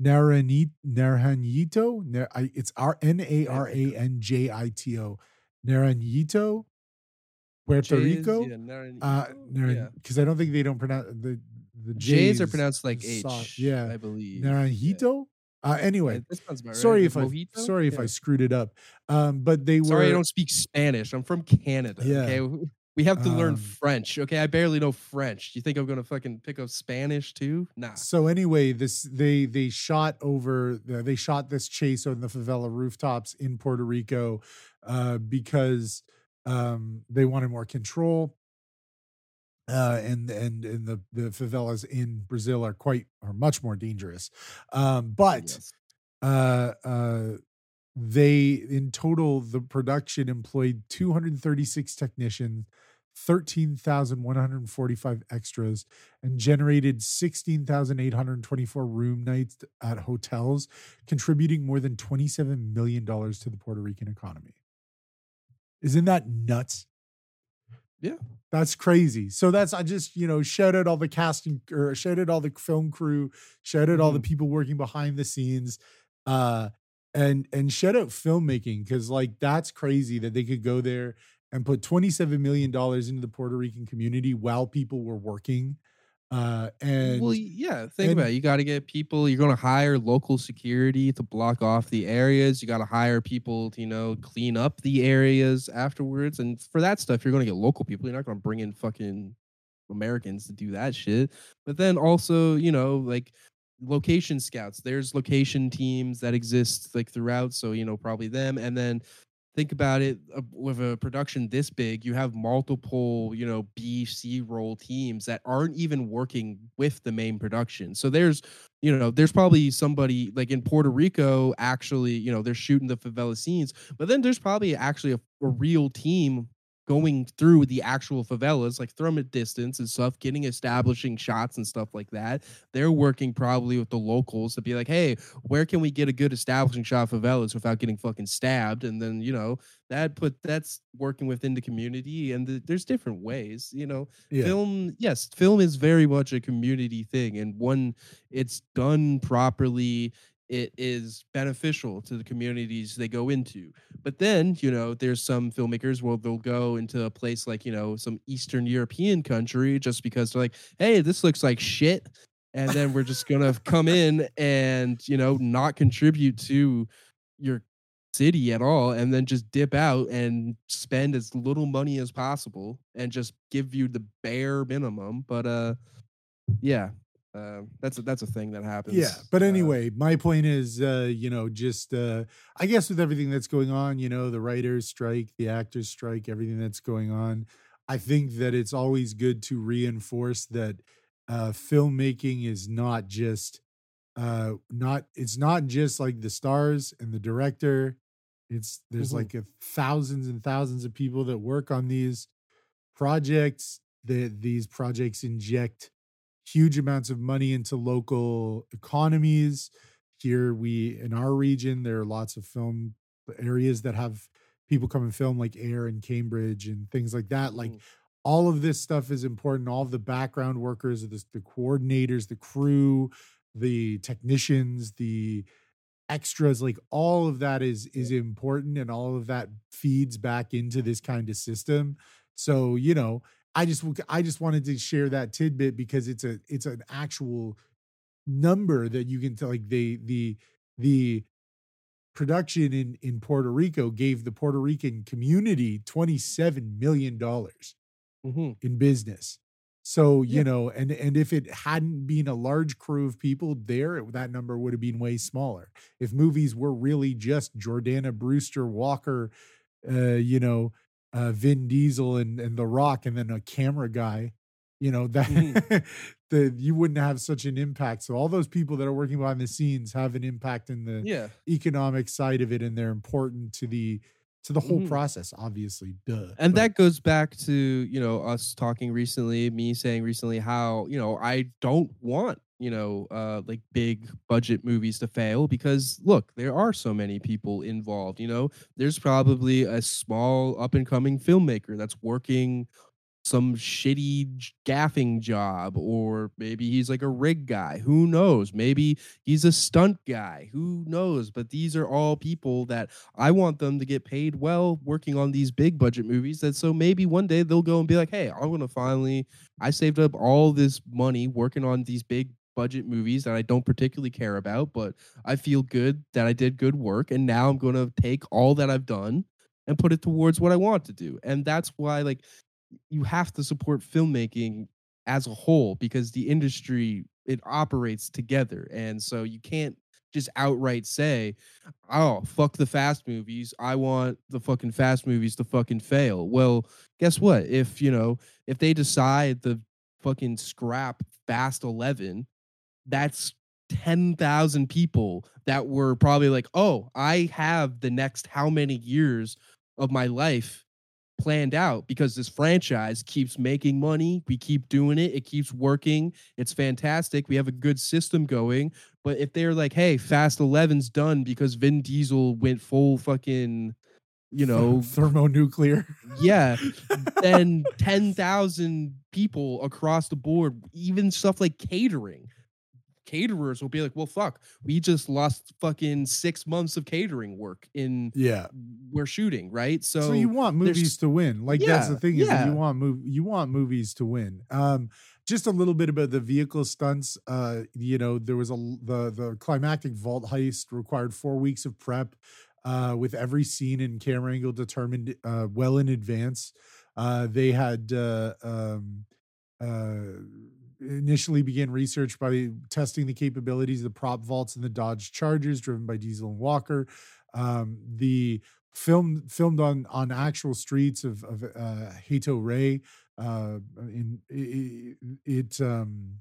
Naranjito, Naranjito, Nar- I- it's R N A R A N J I T O, Naranjito, Puerto Jays, Rico. yeah, Naranjito, Uh, yeah. because I don't think they don't pronounce the the J's are pronounced like is soft. H, Yeah, I believe. Naranjito. Uh, anyway, Yeah, right. sorry Like if I sorry if Yeah. I screwed it up. Um, but they were Sorry, I don't speak Spanish. I'm from Canada. Yeah. Okay. We have to learn Um, French. Okay. I barely know French. Do you think I'm gonna fucking pick up Spanish too? Nah. So anyway, this they they shot over uh, they shot this chase on the favela rooftops in Puerto Rico uh, because um, they wanted more control. Uh, and and and the the favelas in Brazil are quite are much more dangerous. Um, but Yes. uh, uh, they in total the production employed 236 technicians 13,145 extras and generated 16,824 room nights at hotels contributing more than 27 million dollars to the Puerto Rican economy isn't that nuts Yeah. that's crazy. So that's i just you know shout out all the casting or shout out all the film crew shout out all the people working behind the scenes uh and and shout out filmmaking because like that's crazy that they could go there and put 27 million dollars into the puerto rican community while people were working uh and well, yeah. Think and- about it. You got to get people. You're going to hire local security to block off the areas. You got to hire people to, you know, clean up the areas afterwards. And for that stuff, you're going to get local people. You're not going to bring in fucking Americans to do that shit. But then also, you know, like location scouts. There's location teams that exist like throughout. So, you know, probably them. And then think about it uh, with a production this big you have multiple you know b c roll teams that aren't even working with the main production. So there's you know there's probably somebody like in puerto rico actually you know they're shooting the favela scenes but then there's probably actually a, a real team going through the actual favelas like from a distance and stuff getting establishing shots and stuff like that they're working probably with the locals to be like hey where can we get a good establishing shot of favelas without getting fucking stabbed? And then you know that put that's working within the community and the, there's different ways you know? Yeah. Film yes film is very much a community thing and when it's done properly it is beneficial to the communities they go into. But then you know there's some filmmakers where they'll go into a place like you know some eastern european country just because they're like hey this looks like shit. And then we're just gonna (laughs) come in and you know not contribute to your city at all and then just dip out and spend as little money as possible and just give you the bare minimum. But uh yeah Uh, that's a, that's a thing that happens. Yeah, but Uh, anyway, my point is, uh, you know, just uh, I guess with everything that's going on, you know, the writers' strike, the actors' strike, everything that's going on, I think that it's always good to reinforce that uh, filmmaking is not just uh, not it's not just like the stars and the director. It's there's Mhm. like a thousands and thousands of people that work on these projects. That these projects inject huge amounts of money into local economies. Here we in our region, there are lots of film areas that have people come and film like Ayr and Cambridge and things like that. Like Mhm. all of this stuff is important. All of the background workers, the, the coordinators, the crew, the technicians, the extras, like all of that is is important and all of that feeds back into this kind of system. So, you know, I just I just wanted to share that tidbit because it's a it's an actual number that you can tell like they the the production in in Puerto Rico gave the Puerto Rican community 27 million dollars mhm. in business. So, you Yeah. know, and and if it hadn't been a large crew of people there, it- that number would have been way smaller. If movies were really just Jordana Brewster Walker, uh, you know, uh, Vin Diesel and and The Rock, and then a camera guy, you know that (laughs) Mhm. the you wouldn't have such an impact. So all those people that are working behind the scenes have an impact in the Yeah. economic side of it, and they're important to the to the whole Mhm. process. Obviously, duh. and But- that goes back to you know us talking recently me saying recently how you know i don't want you know uh like big budget movies to fail because look there are so many people involved you know? There's probably a small up and coming filmmaker that's working some shitty gaffing job or maybe he's like a rig guy who knows? Maybe he's a stunt guy who knows? But these are all people that i want them to get paid well working on these big budget movies that so maybe one day they'll go and be like hey i'm gonna finally i saved up all this money working on these big budget movies that i don't particularly care about but i feel good that i did good work and now i'm gonna take all that i've done and put it towards what i want to do. And that's why like you have to support filmmaking as a whole because the industry it operates together. And so you can't just outright say oh fuck the fast movies. I want the fucking fast movies to fucking fail. Well guess what? If you know if they decide the fucking scrap fast 11 that's 10,000 people that were probably like oh i have the next how many years of my life planned out because this franchise keeps making money. We keep doing it. It keeps working. It's fantastic. We have a good system going. But if they're like, hey, Fast 11's done because Vin Diesel went full fucking, you know, (laughs) thermonuclear. yeah, (laughs) then 10,000 people across the board, even stuff like catering. Caterers will be like, well, fuck, we just lost fucking six months of catering work in Yeah. we're shooting, right? So, So, you want movies to win. Like that's the thing is that you want mov- you want movies to win. Um just a little bit about the vehicle stunts. Uh, you know, there was a the the climactic vault heist required four weeks of prep, uh, with every scene and camera angle determined uh, well in advance. Uh, they had uh, um, uh, initially began research by testing the capabilities of the prop vaults in the Dodge Chargers, driven by Diesel and Walker. Um, the filmed filmed on on actual streets of of uh, Hato Rey uh, in it, it um,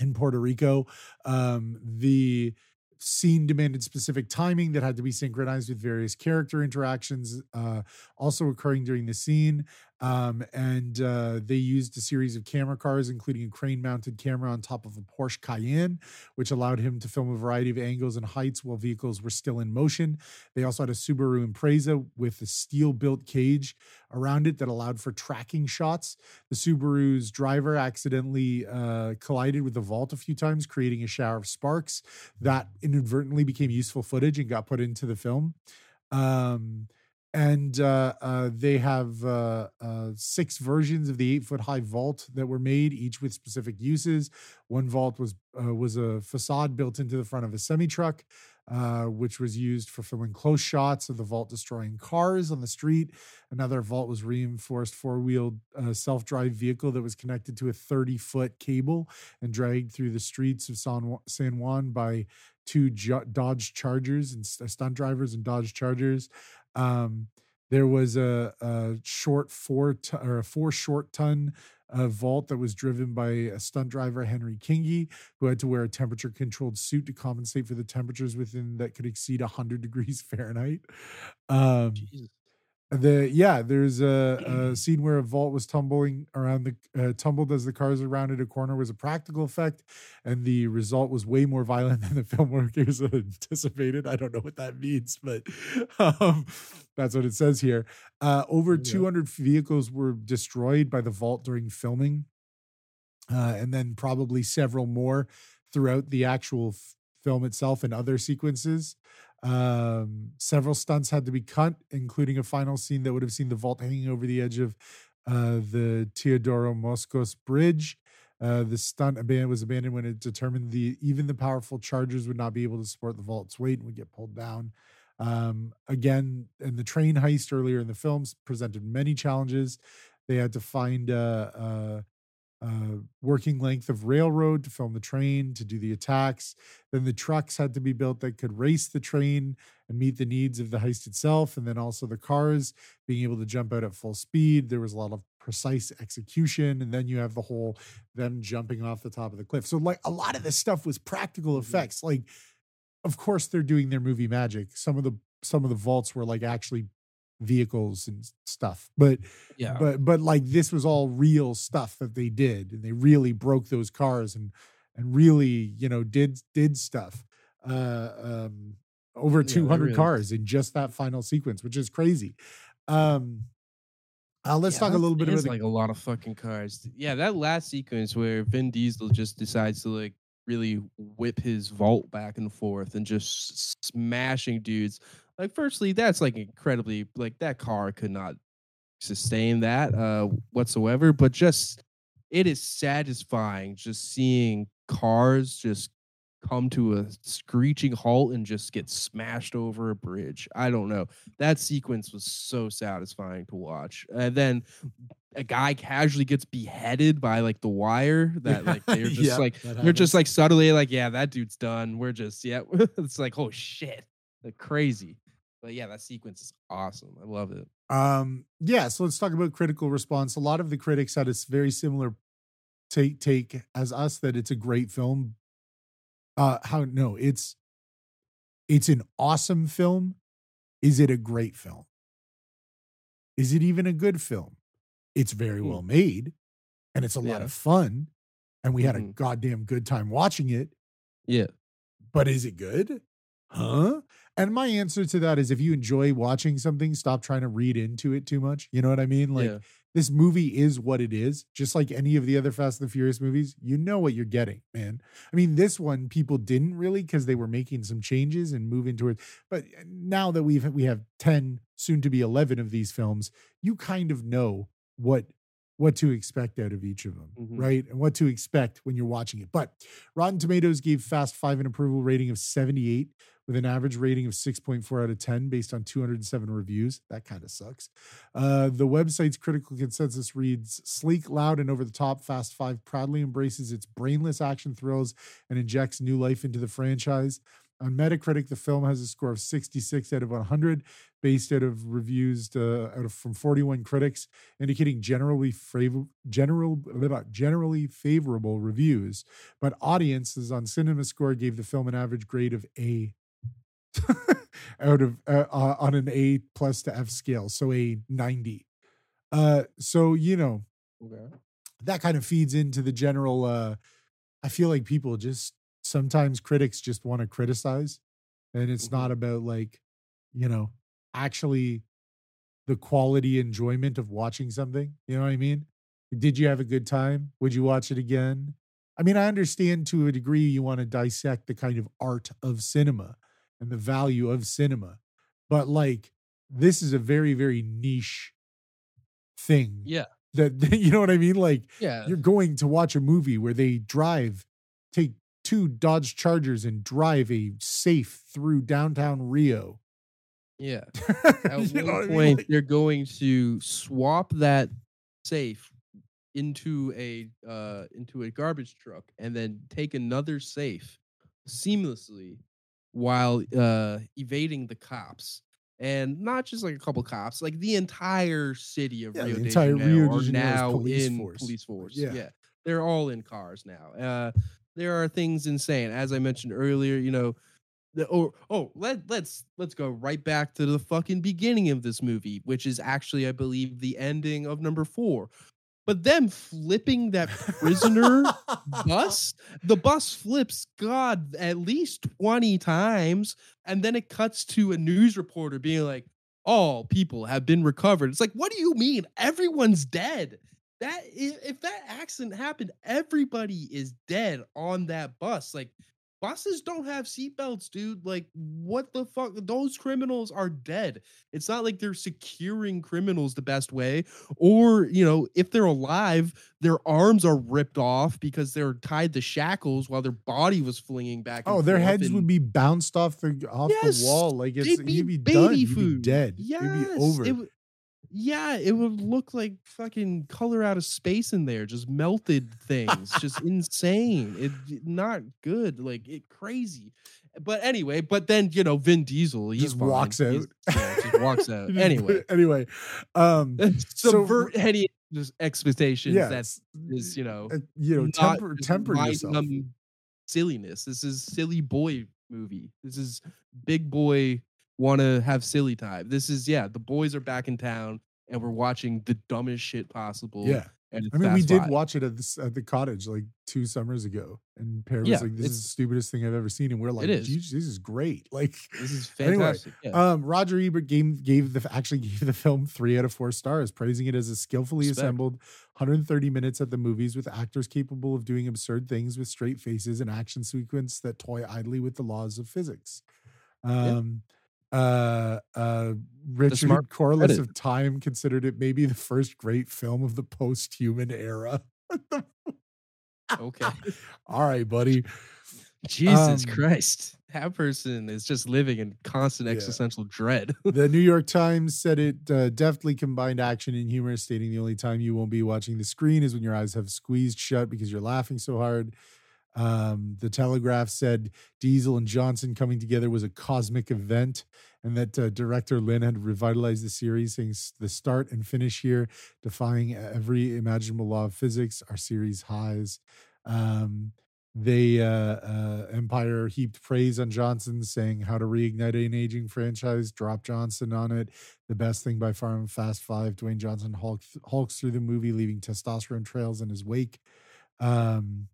in Puerto Rico. Um, the scene demanded specific timing that had to be synchronized with various character interactions uh, also occurring during the scene. Um, and uh, they used a series of camera cars, including a crane mounted camera on top of a Porsche Cayenne, which allowed him to film a variety of angles and heights while vehicles were still in motion. They also had a Subaru Impreza with a steel built cage around it that allowed for tracking shots. The Subaru's driver accidentally uh, collided with the vault a few times, creating a shower of sparks that inadvertently became useful footage and got put into the film. Um, and uh, uh, they have uh, uh, six versions of the eight foot high vault that were made, each with specific uses. One vault was uh, was a facade built into the front of a semi truck. uh, which was used for filming close shots of the vault destroying cars on the street. Another vault was reinforced four wheeled self drive vehicle that was connected to a 30 foot cable and dragged through the streets of San Juan by two Jo- Dodge Chargers and st- stunt drivers and Dodge Chargers. Um, there was a, a short four ton, or a four short ton uh, vault that was driven by a stunt driver Henry Kingi, who had to wear a temperature controlled suit to compensate for the temperatures within that could exceed 100 degrees Fahrenheit. Um. The yeah, there's a, a scene where a vault was tumbling around the uh, tumbled as the cars rounded a corner was a practical effect, and the result was way more violent (laughs) than the filmmakers had anticipated. I don't know what that means, but um, that's what it says here. Uh, over Yeah. 200 vehicles were destroyed by the vault during filming, uh, and then probably several more throughout the actual f- film itself and other sequences. Um, several stunts had to be cut, including a final scene that would have seen the vault hanging over the edge of uh, the Teodoro Moscos Bridge. Uh, the stunt was abandoned when it determined the even the powerful chargers would not be able to support the vault's weight and would get pulled down. Um, again, and the train heist earlier in the films presented many challenges. They had to find uh, uh, working length of railroad to film the train to do the attacks. Then the trucks had to be built that could race the train and meet the needs of the heist itself. And then also the cars being able to jump out at full speed. There was a lot of precise execution. And then you have the whole them jumping off the top of the cliff. So, like, a lot of this stuff was practical effects. Like, of course, they're doing their movie magic. Some of the some of the vaults were like actually vehicles and stuff but Yeah. but but like this was all real stuff that they did and they really broke those cars and and really you know did did stuff uh um over Yeah, 200 really- cars in just that final sequence which is crazy um uh, let's Yeah, talk a little bit about the, like a lot of fucking cars. Yeah, that last sequence where Vin Diesel just decides to like really whip his vault back and forth and just smashing dudes. Like, firstly, that's like incredibly like that car could not sustain that uh whatsoever, but just it is satisfying just seeing cars just come to a screeching halt and just get smashed over a bridge. I don't know. That sequence was so satisfying to watch. And then a guy casually gets beheaded by like the wire (laughs) that like they're just Yeah, like they're just like subtly like yeah that dude's done. We're just yeah (laughs) it's like oh shit. Like crazy. But yeah, that sequence is awesome. I love it. Um, yeah, so let's talk about critical response. A lot of the critics had a very similar take take as us that it's a great film. Uh how no, it's it's an awesome film. Is it a great film? Is it even a good film? It's very Hmm. well made and it's a lot of fun and we had a Mhm. goddamn good time watching it Yeah. but is it good? Huh? And my answer to that is if you enjoy watching something, stop trying to read into it too much. You know what I mean? Like yeah. this movie is what it is, just like any of the other Fast and the Furious movies. You know what you're getting, man. I mean, this one people didn't really because they were making some changes and moving towards. But uh, now that we've we have ten, soon to be eleven of these films, you kind of know what what to expect out of each of them, Mhm. right? And what to expect when you're watching it. But Rotten Tomatoes gave Fast Five an approval rating of 78 with an average rating of 6.4 out of 10 based on 207 reviews. That kind of sucks. Uh, the website's critical consensus reads sleek, loud, and over the top. Fast Five proudly embraces its brainless action thrills and injects new life into the franchise. On Metacritic, the film has a score of 66 out of 100, based out of reviews uh, out of from 41 critics, indicating generally favor, general generally favorable reviews. But audiences on CinemaScore gave the film an average grade of A (laughs) out of uh, on an A plus to F scale, so a 90. Uh, so you know Okay. that kind of feeds into the general. Uh, I feel like people just sometimes critics just want to criticize, and it's Mhm. not about like you know actually the quality enjoyment of watching something. You know what I mean? Did you have a good time? Would you watch it again? I mean, I understand to a degree you want to dissect the kind of art of cinema and the value of cinema, but like this is a very, very niche thing. Yeah. That (laughs) you know what I mean? Like Yeah. you're going to watch a movie where they drive, take two Dodge Chargers and drive a safe through downtown Rio. Yeah. (laughs) At one what I mean? point, Like- they're going to swap that safe into a uh into a garbage truck and then take another safe seamlessly while uh evading the cops. And not just like a couple cops, like the entire city of Yeah, Rio de Janeiro Rio de are now police in force. police force. Yeah. yeah, they're all in cars now. Uh, there are things insane, as I mentioned earlier. You know, the, oh, oh, let let's let's go right back to the fucking beginning of this movie, which is actually, I believe, the ending of number four. But them flipping that prisoner (laughs) bus, the bus flips, God, at least 20 times. And then it cuts to a news reporter being like, all people have been recovered. It's like, what do you mean? Everyone's dead. That if that accident happened, everybody is dead on that bus. Like buses don't have seatbelts, dude. Like, what the fuck? Those criminals are dead. It's not like they're securing criminals the best way, or you know, if they're alive, their arms are ripped off because they're tied to shackles while their body was flinging back. Oh, their heads would be bounced off the off Yes, the wall. Like it's be you'd be baby done. You'd food. be dead. Yes, You'd be over. It yeah, it would look like fucking color out of space in there, just melted things, just (laughs) insane. It not good, like it crazy. But anyway, but then you know Vin Diesel, he's Just fine. walks He's- out. yeah, just walks out. (laughs) Anyway, anyway, um, (laughs) So- subvert any just expectations yeah, that it's- is you know uh, you know, temper temper yourself. silliness. This is silly boy movie. This is big boy want to have silly time. This is yeah, the boys are back in town and we're watching the dumbest shit possible. Yeah, and it's I mean, we did Five. watch it at this at the cottage like two summers ago, and Pear was Yeah, like, "This is the stupidest thing I've ever seen," and we're like, is. "This is great!" Like, This is (laughs) Anyway, fantastic. yeah. Um, Roger Ebert gave gave the actually (laughs) gave the film three out of four stars, praising it as a skillfully Respect. assembled 130 minutes at the movies with actors capable of doing absurd things with straight faces and action sequence that toy idly with the laws of physics. Um, uh, uh, Richard Corliss of Time considered it maybe the first great film of the post-human era. (laughs) Okay. (laughs) All right, buddy. Jesus Um, Christ. That person is just living in constant Yeah. existential dread. (laughs) the New York Times said it uh, deftly combined action and humor, stating the only time you won't be watching the screen is when your eyes have squeezed shut because you're laughing so hard. Um, the Telegraph said Diesel and Johnson coming together was a cosmic event, and that uh, director Lin had revitalized the series, saying the start and finish here, defying every imaginable law of physics, are series highs. Um, they uh, uh, Empire heaped praise on Johnson, saying how to reignite an aging franchise. Drop Johnson on it. The best thing by far in Fast Five. Dwayne Johnson hulk, hulks through the movie, leaving testosterone trails in his wake. Um,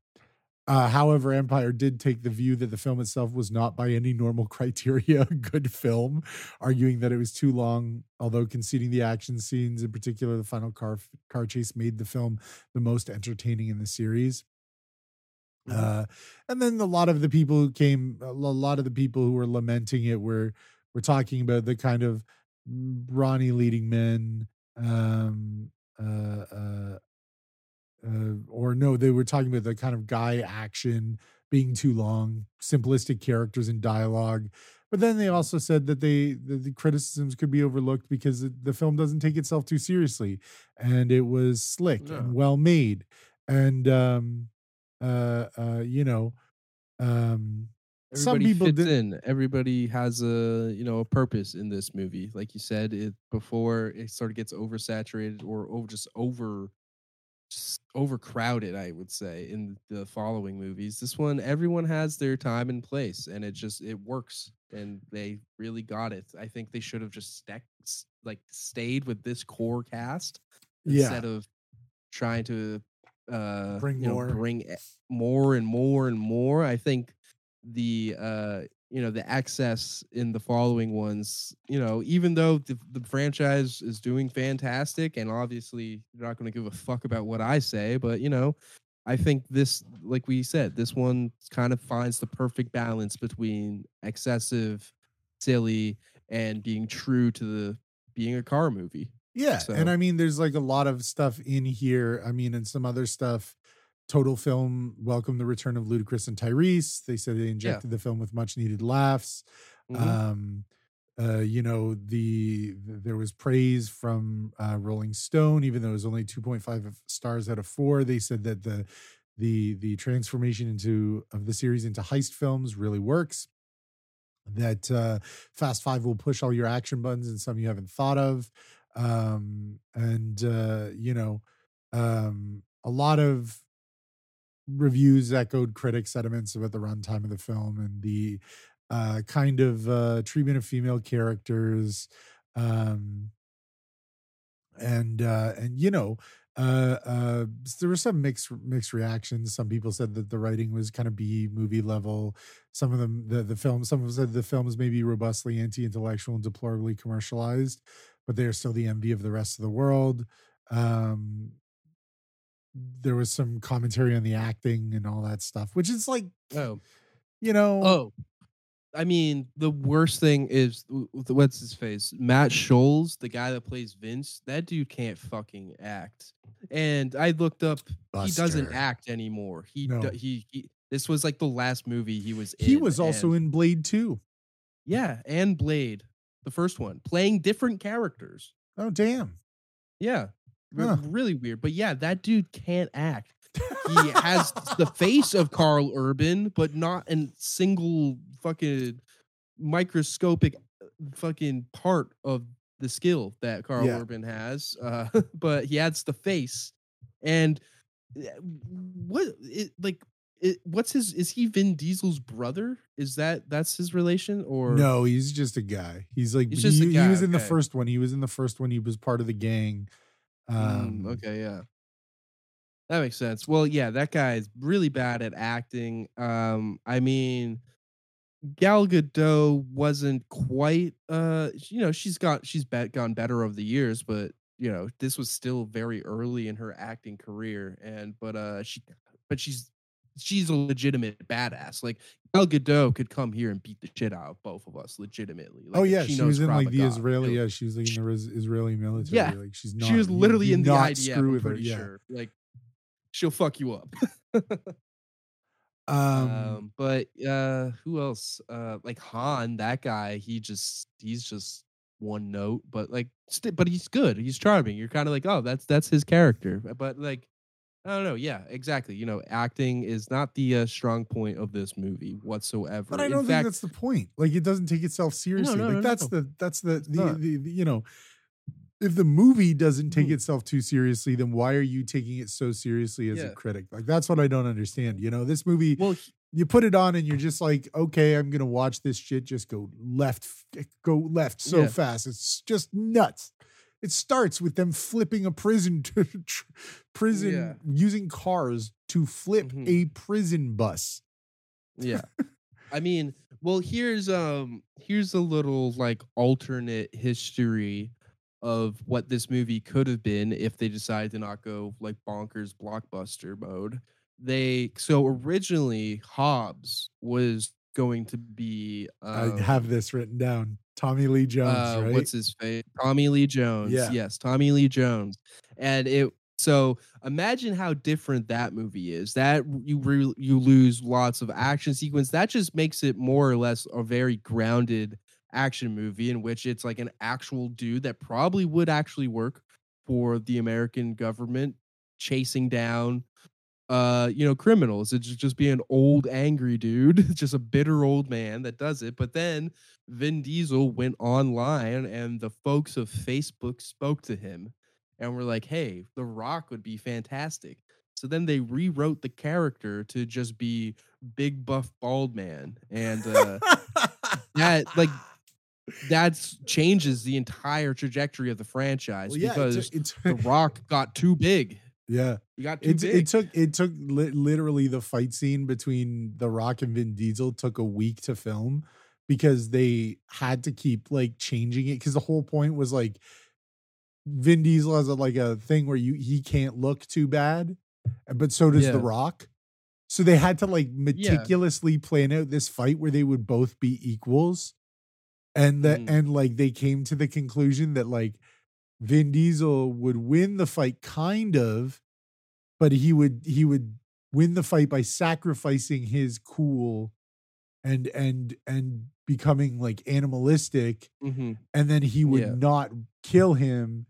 uh, however, Empire did take the view that the film itself was not by any normal (laughs) criteria a good film, arguing that it was too long. Although conceding the action scenes, in particular the final car car chase, made the film the most entertaining in the series. Uh, and then a lot of the people who came, a lot of the people who were lamenting it were were talking about the kind of brawny leading men, um, uh, uh, or no, they were talking about the kind of guy action being too long, simplistic characters and dialogue. But then they also said that they the, the criticisms could be overlooked because the, film doesn't take itself too seriously, and it was slick Yeah. and well made, and um, uh, uh, you know, um, some people fits did- in. Everybody has a you know a purpose in this movie. Like you said, it before it sort of gets oversaturated or over just over just overcrowded. I would say in the following movies, this one everyone has their time and place, and it just it works. And they really got it. I think they should have just stuck like stayed with this core cast yeah, instead of trying to uh Bring you know, more. bring more and more and more i think the uh you know the excess in the following ones you know even though the, the franchise is doing fantastic and obviously you're not going to give a fuck about what i say but you know i think this like we said this one kind of finds the perfect balance between excessive silly and being true to the being a car movie Yeah, So- and I mean, there's like a lot of stuff in here. I mean, and some other stuff Total Film welcomed the return of Ludacris and Tyrese. They said they injected the film with much needed laughs. Mhm. Um, uh, you know, the, th- there was praise from uh, Rolling Stone, even though it was only 2.5 stars out of four. They said that the the the transformation into of the series into heist films really works. That uh, Fast Five will push all your action buttons and some you haven't thought of, um, and uh, you know, um, a lot of reviews echoed critic sentiments about the runtime of the film and the uh, kind of uh, treatment of female characters, um, and uh, and you know, uh, uh, there were some mixed mixed reactions. Some people said that the writing was kind of B movie level. Some of them, the the film, some of them said the film is maybe robustly anti intellectual and deplorably commercialized, but they are still the envy of the rest of the world. Um, there was some commentary on the acting and all that stuff, which is like, Oh, you know, oh. I mean, the worst thing is what's his face? Matt Schulze, the guy that plays Vince. That dude can't fucking act. And I looked up. He doesn't act anymore. He No. do- he he. This was like the last movie he was in. he was also and- in Blade 2. Yeah, and Blade, the first one, playing different characters. Oh, damn. Yeah. Huh. Really weird. But yeah, that dude can't act. He (laughs) has the face of Karl Urban, but not a single fucking microscopic uh, fucking part of the skill that Karl Yeah. Urban has. Uh, (laughs) but he adds the face. And uh, what it like it, what's his is he Vin Diesel's brother? Is that that's his relation or No, he's just a guy. He's like He's he, he was in the first one. He was in the first one. He was part of the gang. Mm, Um, okay, yeah. That makes sense. Well, yeah, that guy is really bad at acting. Um, I mean, Gal Gadot wasn't quite uh you know, she's got she's bet gone better over the years, but you know, this was still very early in her acting career. And but uh she but she's she's a legitimate badass. Like Gal Gadot could come here and beat the shit out of both of us legitimately. Like oh yeah, she, knows was in Krav like the Maga, Israeli. Yeah, she was like in the Israeli military. Yeah, like she's not. she was literally do in the IDF. Screw I'm with her. pretty Yeah. sure. Like she'll fuck you up. (laughs) Um, um, but uh, who else? Uh, like Han, that guy. He just he's just one note, but like, st- but he's good. He's charming. You're kind of like, oh, that's that's his character. But like, I don't know. Yeah, exactly. You know, acting is not the uh, strong point of this movie whatsoever. but I don't think fact, that's the point. Like it doesn't take itself seriously. no, like no, that's no. the that's the the, the, the you know. If the movie doesn't take Mhm. itself too seriously, then why are you taking it so seriously as a critic? Like that's what I don't understand. You know, this movie well, you put it on and you're just like, okay, I'm gonna watch this shit just go left, go left so Yeah. fast. It's just nuts. It starts with them flipping a prison (laughs) to tr- prison Yeah. using cars to flip Mhm. a prison bus. yeah (laughs) i mean well here's um here's a little like alternate history of what this movie could have been if they decided to not go like bonkers blockbuster mode they so originally hobbs was going to be um, I have this written down. Tommy Lee Jones, uh, right? what's his face? Tommy Lee Jones. Yeah. Yes, Tommy Lee Jones. And it so imagine how different that movie is. That you re, you lose lots of action sequence. That just makes it more or less a very grounded action movie in which it's like an actual dude that probably would actually work for the American government chasing down uh you know criminals it's just be an old angry dude (laughs) just a bitter old man that does it but then Vin Diesel went online and the folks of Facebook spoke to him and were like, hey, The Rock would be fantastic. So then they rewrote the character to just be big buff bald man. And uh, that, like, that changes the entire trajectory of the franchise Well, yeah, because took- it The Rock got too big. Yeah. He got too It, big. it took it took li- literally the fight scene between The Rock and Vin Diesel took a week to film because they had to keep like changing it because the whole point was like Vin Diesel has a, like a thing where you he can't look too bad, but so does Yeah. The Rock. So they had to like meticulously plan out this fight where they would both be equals. And that Mhm. and like they came to the conclusion that like Vin Diesel would win the fight kind of, but he would he would win the fight by sacrificing his cool and and and becoming like animalistic Mhm. and then he would Yeah. not kill him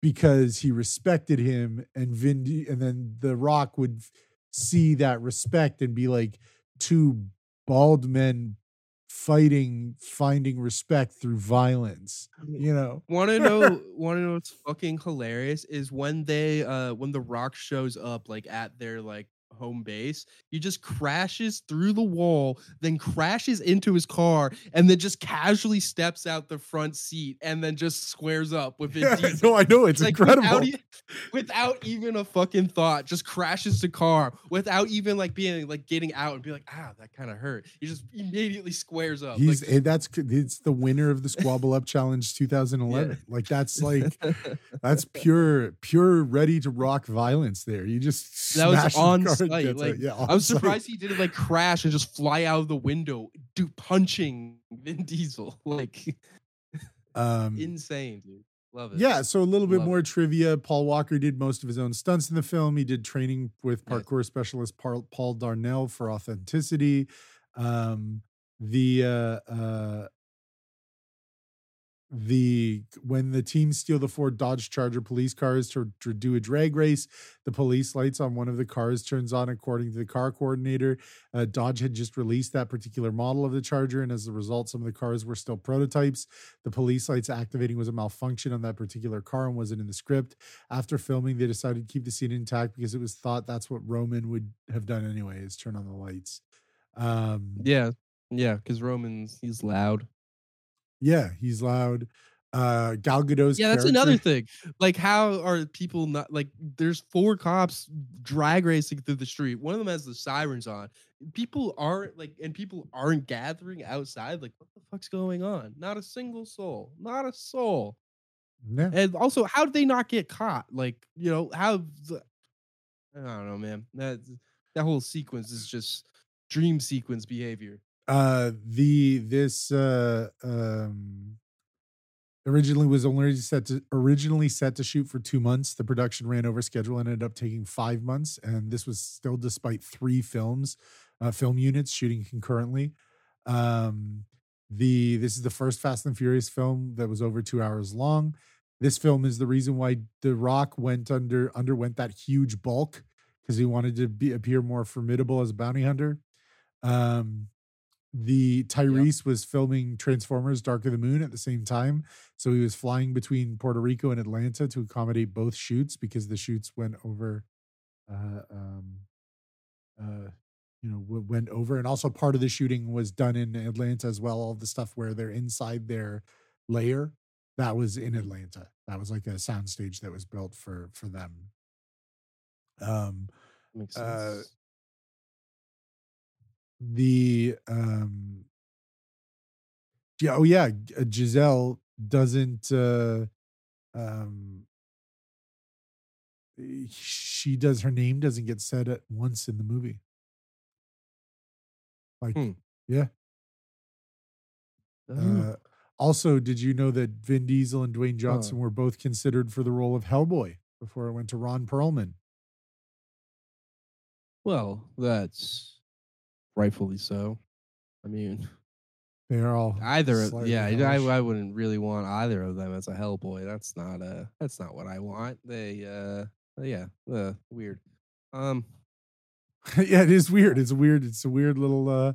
because he respected him and Vin Di- and then the rock would see that respect and be like two bald men fighting finding respect through violence you know Want to (laughs) know? Want to know what's fucking hilarious is when they, uh, when the Rock shows up like at their like home base, he just crashes through the wall, then crashes into his car, and then just casually steps out the front seat, and then just squares up with (laughs) Vin yeah, Diesel. no i know it's like incredible Without, e- without even a fucking thought, just crashes the car without even like being like getting out and be like, ah, that kind of hurt. He just immediately squares up. he's like, eh, that's it's the winner of the squabble up challenge (laughs) 2011 like that's like (laughs) that's pure pure ready to rock violence there you just That was on car and site, gets like, yeah I was surprised he didn't like crash and just fly out of the window, do punching (laughs) Vin Diesel. Like um insane, dude. Love it. Yeah, so a little bit more it. trivia. Paul Walker did most of his own stunts in the film. He did training with Nice. parkour specialist Paul, Paul Darnell for authenticity. Um, the uh, uh, the when the team steal the four Dodge Charger police cars to, to do a drag race, the police lights on one of the cars turns on. According to the car coordinator, uh, Dodge had just released that particular model of the Charger, and as a result, some of the cars were still prototypes. The police lights activating was a malfunction on that particular car and wasn't in the script. After filming, they decided to keep the scene intact because it was thought that's what Roman would have done anyway, is turn on the lights. Um, Yeah. Yeah. Because Roman's he's loud. Yeah, he's loud. Uh, Gal Gadot's yeah, that's character- another thing. Like, how are people not like? There's four cops drag racing through the street. One of them has the sirens on. People aren't like, and people aren't gathering outside. Like, what the fuck's going on? Not a single soul. Not a soul. Yeah. And also, how did they not get caught? Like, you know, how? The, I don't know, man. That that whole sequence is just dream sequence behavior. Uh the this uh um originally was only set to originally set to shoot for two months. The production ran over schedule and ended up taking five months and this was still despite three films uh film units shooting concurrently. Um the this is the first fast and furious film that was over two hours long. This film is the reason why the rock went under underwent that huge bulk because he wanted to be appear more formidable as a bounty hunter. Um the Tyrese was filming Transformers Dark of the Moon at the same time. So he was flying between Puerto Rico and Atlanta to accommodate both shoots because the shoots went over uh um uh you know w- went over and also part of the shooting was done in Atlanta as well all the stuff where they're inside their layer that was in Atlanta that was like a soundstage that was built for for them um Makes Uh, sense. The um yeah oh yeah uh, giselle doesn't uh um eh, she does her name doesn't get said at once in the movie like Hmm. yeah Oh. uh also did you know that vin diesel and dwayne johnson were both considered for the role of hellboy before it went to ron perlman Well, that's rightfully so. I mean, (laughs) they are all either of- yeah, I. I wouldn't really want either of them as a Hellboy. That's not a. that's not what I want. They uh yeah, uh, weird. Um (laughs) yeah, it is weird. It's (laughs) weird. It's a weird little uh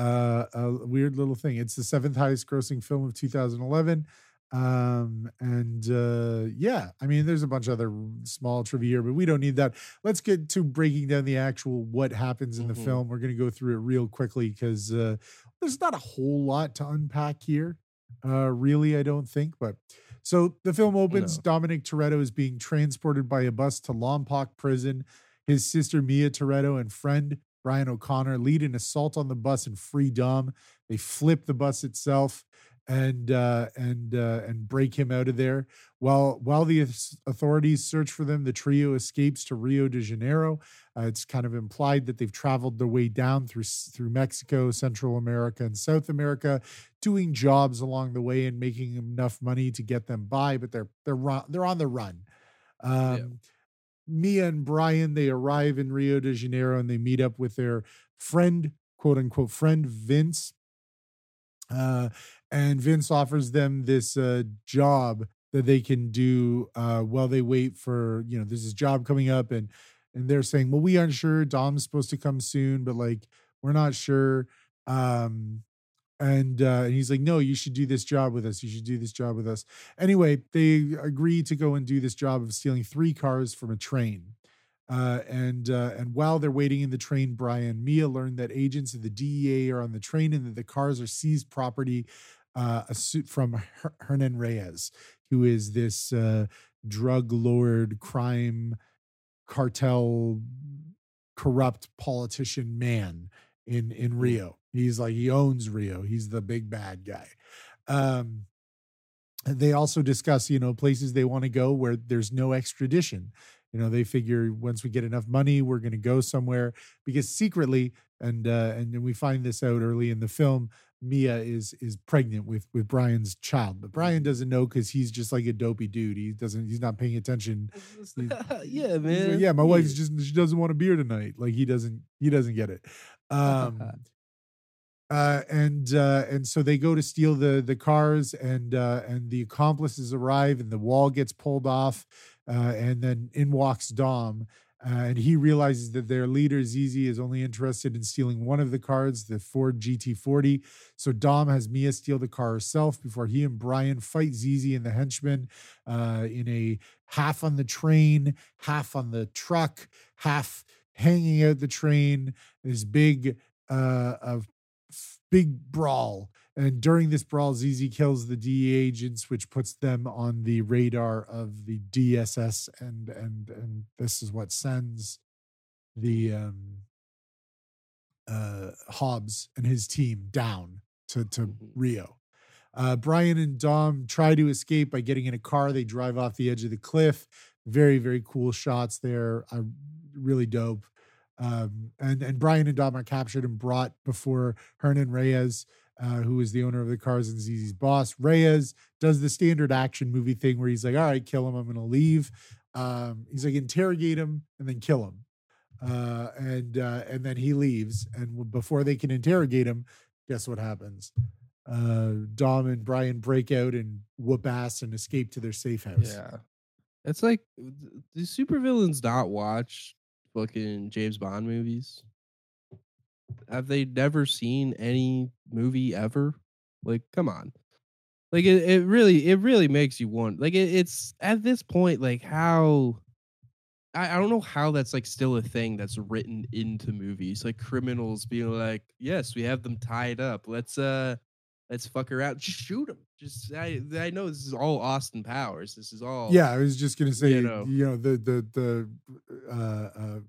uh a weird little thing. It's the seventh highest grossing film of 2011. Um and uh yeah, I mean there's a bunch of other small trivia here, but we don't need that. Let's get to breaking down the actual what happens in the Mhm. film. We're going to go through it real quickly because uh there's not a whole lot to unpack here. Uh really, I don't think, but so the film opens. No. Dominic Toretto is being transported by a bus to Lompoc prison. His sister Mia Toretto and friend Brian O'Conner lead an assault on the bus and free Dom. They flip the bus itself and uh, and uh, and break him out of there. While while the authorities search for them, the trio escapes to Rio de Janeiro. Uh, it's kind of implied that they've traveled their way down through through Mexico, Central America, and South America, doing jobs along the way and making enough money to get them by. But they're they're they're on the run. Um, Mia and Brian they arrive in Rio de Janeiro and they meet up with their friend, quote unquote friend Vince. Uh, and Vince offers them this uh, job that they can do uh, while they wait for you know there's this job coming up and and they're saying well we aren't sure. Dom's supposed to come soon but like we're not sure. Um and uh and he's like no you should do this job with us. You should do this job with us. Anyway they agree to go and do this job of stealing three cars from a train. Uh, and uh, and while they're waiting in the train, Brian Mia learned that agents of the DEA are on the train and that the cars are seized property uh, a suit from Her- Hernan Reyes, who is this uh, drug lord, crime cartel, corrupt politician man in in Rio. He's like he owns Rio. He's the big bad guy. Um, they also discuss, you know, places they want to go where there's no extradition. You know, they figure once we get enough money, we're going to go somewhere because secretly, and uh, and we find this out early in the film, Mia is is pregnant with with Brian's child, but Brian doesn't know because he's just like a dopey dude. He doesn't. He's not paying attention. (laughs) yeah, He's like, man. yeah, my wife's just she doesn't want a beer tonight. Like he doesn't. He doesn't get it. (laughs) Um, uh, and uh, and so they go to steal the the cars, and uh, and the accomplices arrive, and the wall gets pulled off, uh, and then in walks Dom, uh, and he realizes that their leader Zizi is only interested in stealing one of the cards, the Ford GT40. So Dom has Mia steal the car herself before he and Brian fight Zizi and the henchmen uh, in a half on the train, half on the truck, half hanging out the train. This big uh, of big brawl. And during this brawl, Zizi kills the DE agents, which puts them on the radar of the DSS, and and and this is what sends the um, uh, Hobbs and his team down to to Mhm. Rio. Uh, Brian and Dom try to escape by getting in a car. They drive off the edge of the cliff. Very very cool shots there. Uh, really dope. Um, and and Brian and Dom are captured and brought before Hernan Reyes, uh, who is the owner of the cars and Zizi's boss. Reyes does the standard action movie thing where he's like, "All right, kill him. I'm going to leave." Um, he's like, "Interrogate him and then kill him," uh, and uh, and then he leaves. And before they can interrogate him, guess what happens? Uh, Dom and Brian break out and whoop ass and escape to their safe house. Yeah. It's like do supervillains not watch fucking James Bond movies? Have they never seen any movie ever? Like, come on. Like it, it really it really makes you want like it, it's at this point, like how I, I don't know how that's like still a thing that's written into movies. Like criminals being like, Yes, we have them tied up. Let's uh let's fuck her out. Just shoot them. Just I I know this is all Austin Powers. This is all Yeah, I was just gonna say, you know. you know, the the the uh uh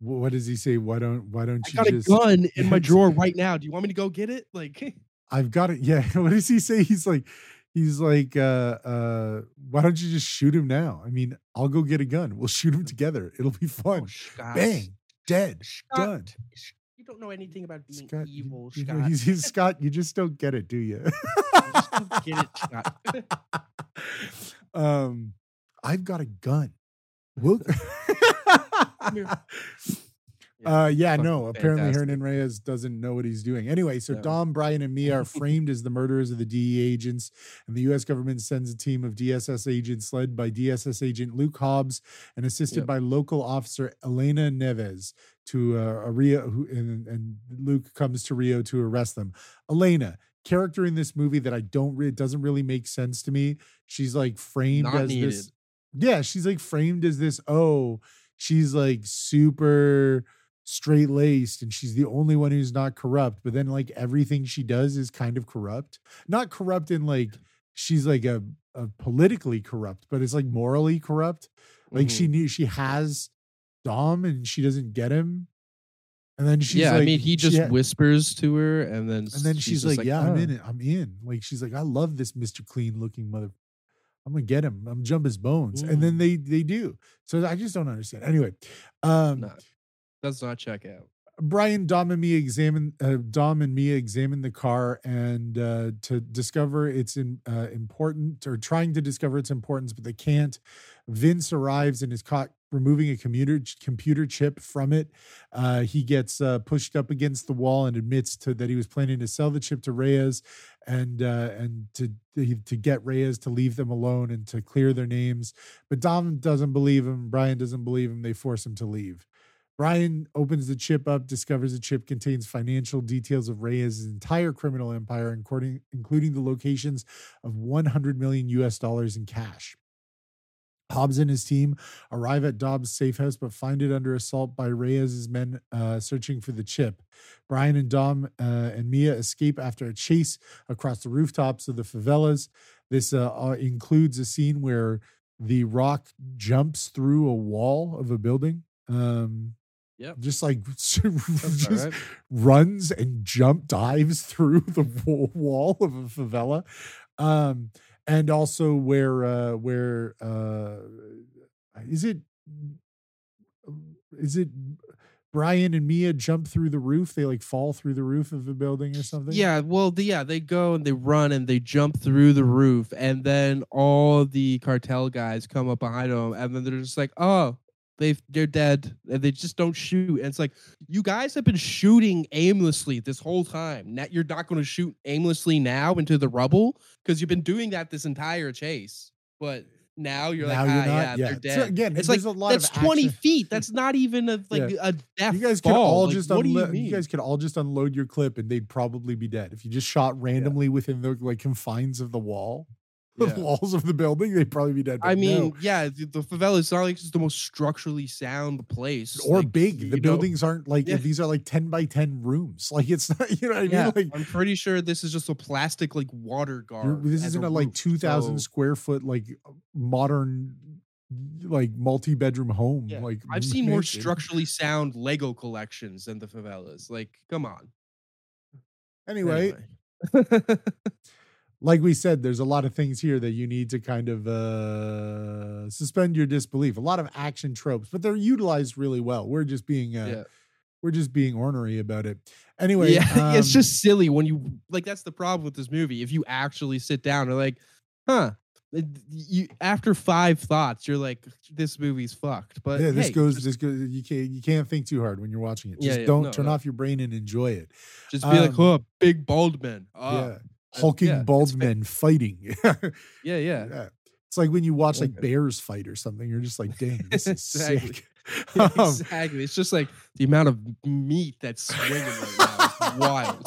what does he say? Why don't why don't I you got a gun in my (laughs) drawer right now. Do you want me to go get it? Like, (laughs) I've got it. Yeah. (laughs) What does he say? He's like he's like uh uh why don't you just shoot him now? I mean, I'll go get a gun. We'll shoot him together. It'll be fun. oh, Bang. Dead. Scott, Done. You don't know anything about being Scott, you- evil, you know, he's, he's Scott, you just don't get it, do you? just don't get it, Scott. um, I've got a gun. We'll (laughs) (laughs) here. Uh, yeah, fucking no. Apparently, fantastic. Hernan Reyes doesn't know what he's doing. Anyway, so Yeah. Dom, Brian, and me are (laughs) framed as the murderers of the DE agents, and the U.S. government sends a team of DSS agents led by DSS agent Luke Hobbs and assisted Yep. by local officer Elena Neves to uh, a Rio, who, and, and Luke comes to Rio to arrest them. Elena, character in this movie that I don't, re- it doesn't really make sense to me. She's like framed Not as needed. this yeah, she's like framed as this. Oh, she's like super straight laced and she's the only one who's not corrupt. But then, like, everything she does is kind of corrupt. Not corrupt in like she's like a, a politically corrupt, but it's like morally corrupt. Like, she Mhm. knew she has Dom and she doesn't get him. And then she's yeah, like, I mean, he just ha- whispers to her, and then and then she's, like, "Yeah, "Oh." I'm in it. I'm in." Like she's like, "I love this Mr. Clean looking mother. I'm gonna get him. I'm gonna jump his bones." And then Mm. they they do. So I just don't understand. Anyway, um, No, does not check out. Brian, Dom, and Mia examine uh, Dom and Mia examine the car and uh, to discover its in, uh, important or trying to discover its importance, but they can't. Vince arrives and is caught removing a computer computer chip from it. Uh, he gets uh, pushed up against the wall and admits to that he was planning to sell the chip to Reyes and uh, and to to get Reyes to leave them alone and to clear their names. But Dom doesn't believe him. Brian doesn't believe him. They force him to leave. Brian opens the chip up, discovers the chip contains financial details of Reyes' entire criminal empire, including, including the locations of 100 million US dollars in cash. Hobbs and his team arrive at Dobbs' safe house, but find it under assault by Reyes' men uh, searching for the chip. Brian and Dom uh, and Mia escape after a chase across the rooftops of the favelas. This uh, uh includes a scene where the rock jumps through a wall of a building. Um, Yep. Just like (laughs) just right. runs and jump dives (laughs) through the wall of a favela. Um, and also where uh where uh is it is it Brian and Mia jump through the roof? They like fall through the roof of a building or something? Yeah, well, the, yeah, they go and they run and they jump through the roof, and then all the cartel guys come up behind them, and then they're just like, "Oh, they they're dead and they just don't shoot. And it's like you guys have been shooting aimlessly this whole time. Now you're not going to shoot aimlessly now into the rubble because you've been doing that this entire chase. But now you're Now like, you're ah, not- yeah, yeah. they're So dead. again, it's like a lot of that's 20 action. feet. That's not even a like a death. You guys could fall. all Like, just do you. You, guys could all just unload your clip, and they'd probably be dead if you just shot randomly within the like confines of the wall, Yeah. the walls of the building. They'd probably be dead. I mean, no. yeah, the, the favela is not like it's the most structurally sound place or like, big. The know? buildings aren't like Yeah. these are like ten by ten rooms. (laughs) Like it's not. You know what I mean? Yeah, Like I'm pretty sure this is just a plastic like water guard. this isn't a, like two thousand so- square foot like modern like multi bedroom home. Yeah, Like I've seen more structurally sound Lego collections than the favelas. Like, come on. Anyway, Anyway. (laughs) like we said, there's a lot of things here that you need to kind of uh, suspend your disbelief. A lot of action tropes, but they're utilized really well. We're just being uh, Yeah. we're just being ornery about it. (laughs) Anyway, yeah, (laughs) it's um, just silly when you like. That's the problem with this movie. If you actually sit down and like, huh. You after five thoughts, you're like, this movie's fucked. But yeah. This hey, goes. just, this goes. You can't. You can't think too hard when you're watching it. Yeah, Just yeah, don't no, turn no. off your brain and enjoy it. just be like, um, oh, big bald man. Oh, yeah, hulking yeah, bald men fighting. (laughs) yeah, yeah. Yeah. It's like when you watch like Okay. bears fight or something. You're just like, dang, this is Exactly. sick. (laughs) (laughs) Um, exactly. It's just like the amount of meat that's swinging right now is wild.